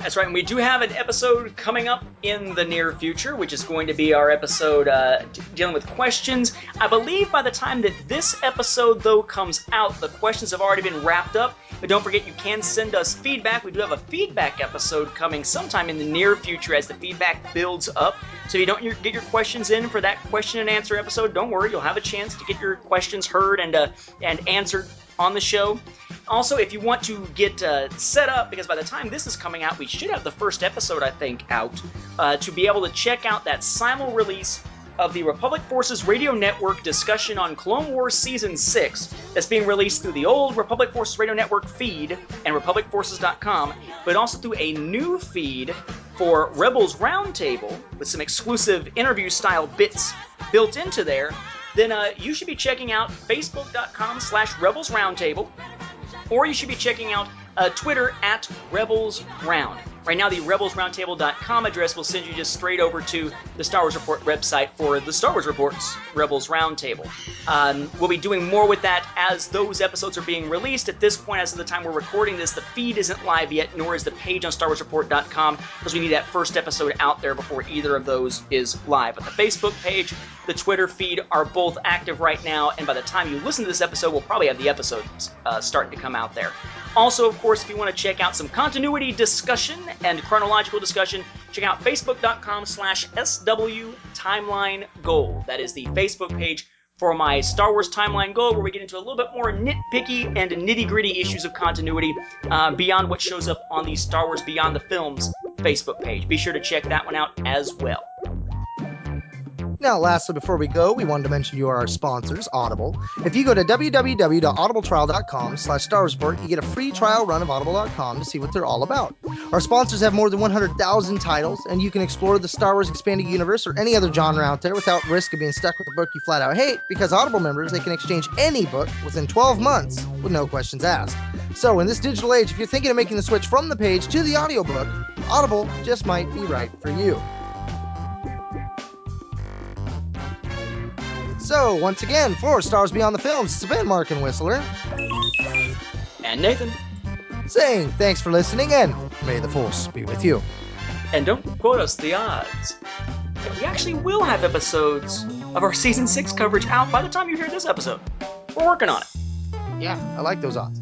[SPEAKER 2] That's right, and we do have an episode coming up in the near future, which is going to be our episode uh, dealing with questions. I believe by the time that this episode, though, comes out, the questions have already been wrapped up. But don't forget, you can send us feedback. We do have a feedback episode coming sometime in the near future as the feedback builds up. So if you don't get your questions in for that question and answer episode, don't worry, you'll have a chance to get your questions heard and uh, and answered on the show. Also, if you want to get uh, set up, because by the time this is coming out, we should have the first episode, I think, out, uh, to be able to check out that simul release of the Republic Forces Radio Network discussion on Clone Wars Season 6 that's being released through the old Republic Forces Radio Network feed and RepublicForces.com, but also through a new feed for Rebels Roundtable with some exclusive interview style bits built into there, then uh, you should be checking out Facebook.com slash Rebels Roundtable, or you should be checking out uh, Twitter at Rebels Round. Right now, the rebelsroundtable.com address will send you just straight over to the Star Wars Report website for the Star Wars Report's Rebels Roundtable. Um, we'll be doing more with that as those episodes are being released. At this point, as of the time we're recording this, the feed isn't live yet, nor is the page on StarWarsReport.com, because we need that first episode out there before either of those is live. But the Facebook page, the Twitter feed are both active right now, and by the time you listen to this episode, we'll probably have the episodes uh, starting to come out there. Also, of course, if you want to check out some continuity discussion and chronological discussion, check out facebook.com slash SW Timeline Gold. That is the Facebook page for my Star Wars Timeline Gold, where we get into a little bit more nitpicky and nitty gritty issues of continuity uh, beyond what shows up on the Star Wars Beyond the Films Facebook page. Be sure to check that one out as well.
[SPEAKER 1] Now, lastly, before we go, we wanted to mention you are our sponsors, Audible. If you go to www.audibletrial.com slash Star Wars you get a free trial run of audible.com to see what they're all about. Our sponsors have more than 100,000 titles, and you can explore the Star Wars expanded universe or any other genre out there without risk of being stuck with a book you flat out hate, because Audible members, they can exchange any book within 12 months with no questions asked. So, in this digital age, if you're thinking of making the switch from the page to the audiobook, Audible just might be right for you. So, once again, for Stars Beyond the Films, it's been Mark and Whistler
[SPEAKER 2] And Nathan.
[SPEAKER 1] saying thanks for listening and may the Force be with you.
[SPEAKER 2] And don't quote us the odds. We actually will have episodes of our season six coverage out by the time you hear this episode. We're working on it.
[SPEAKER 1] Yeah, I like those odds.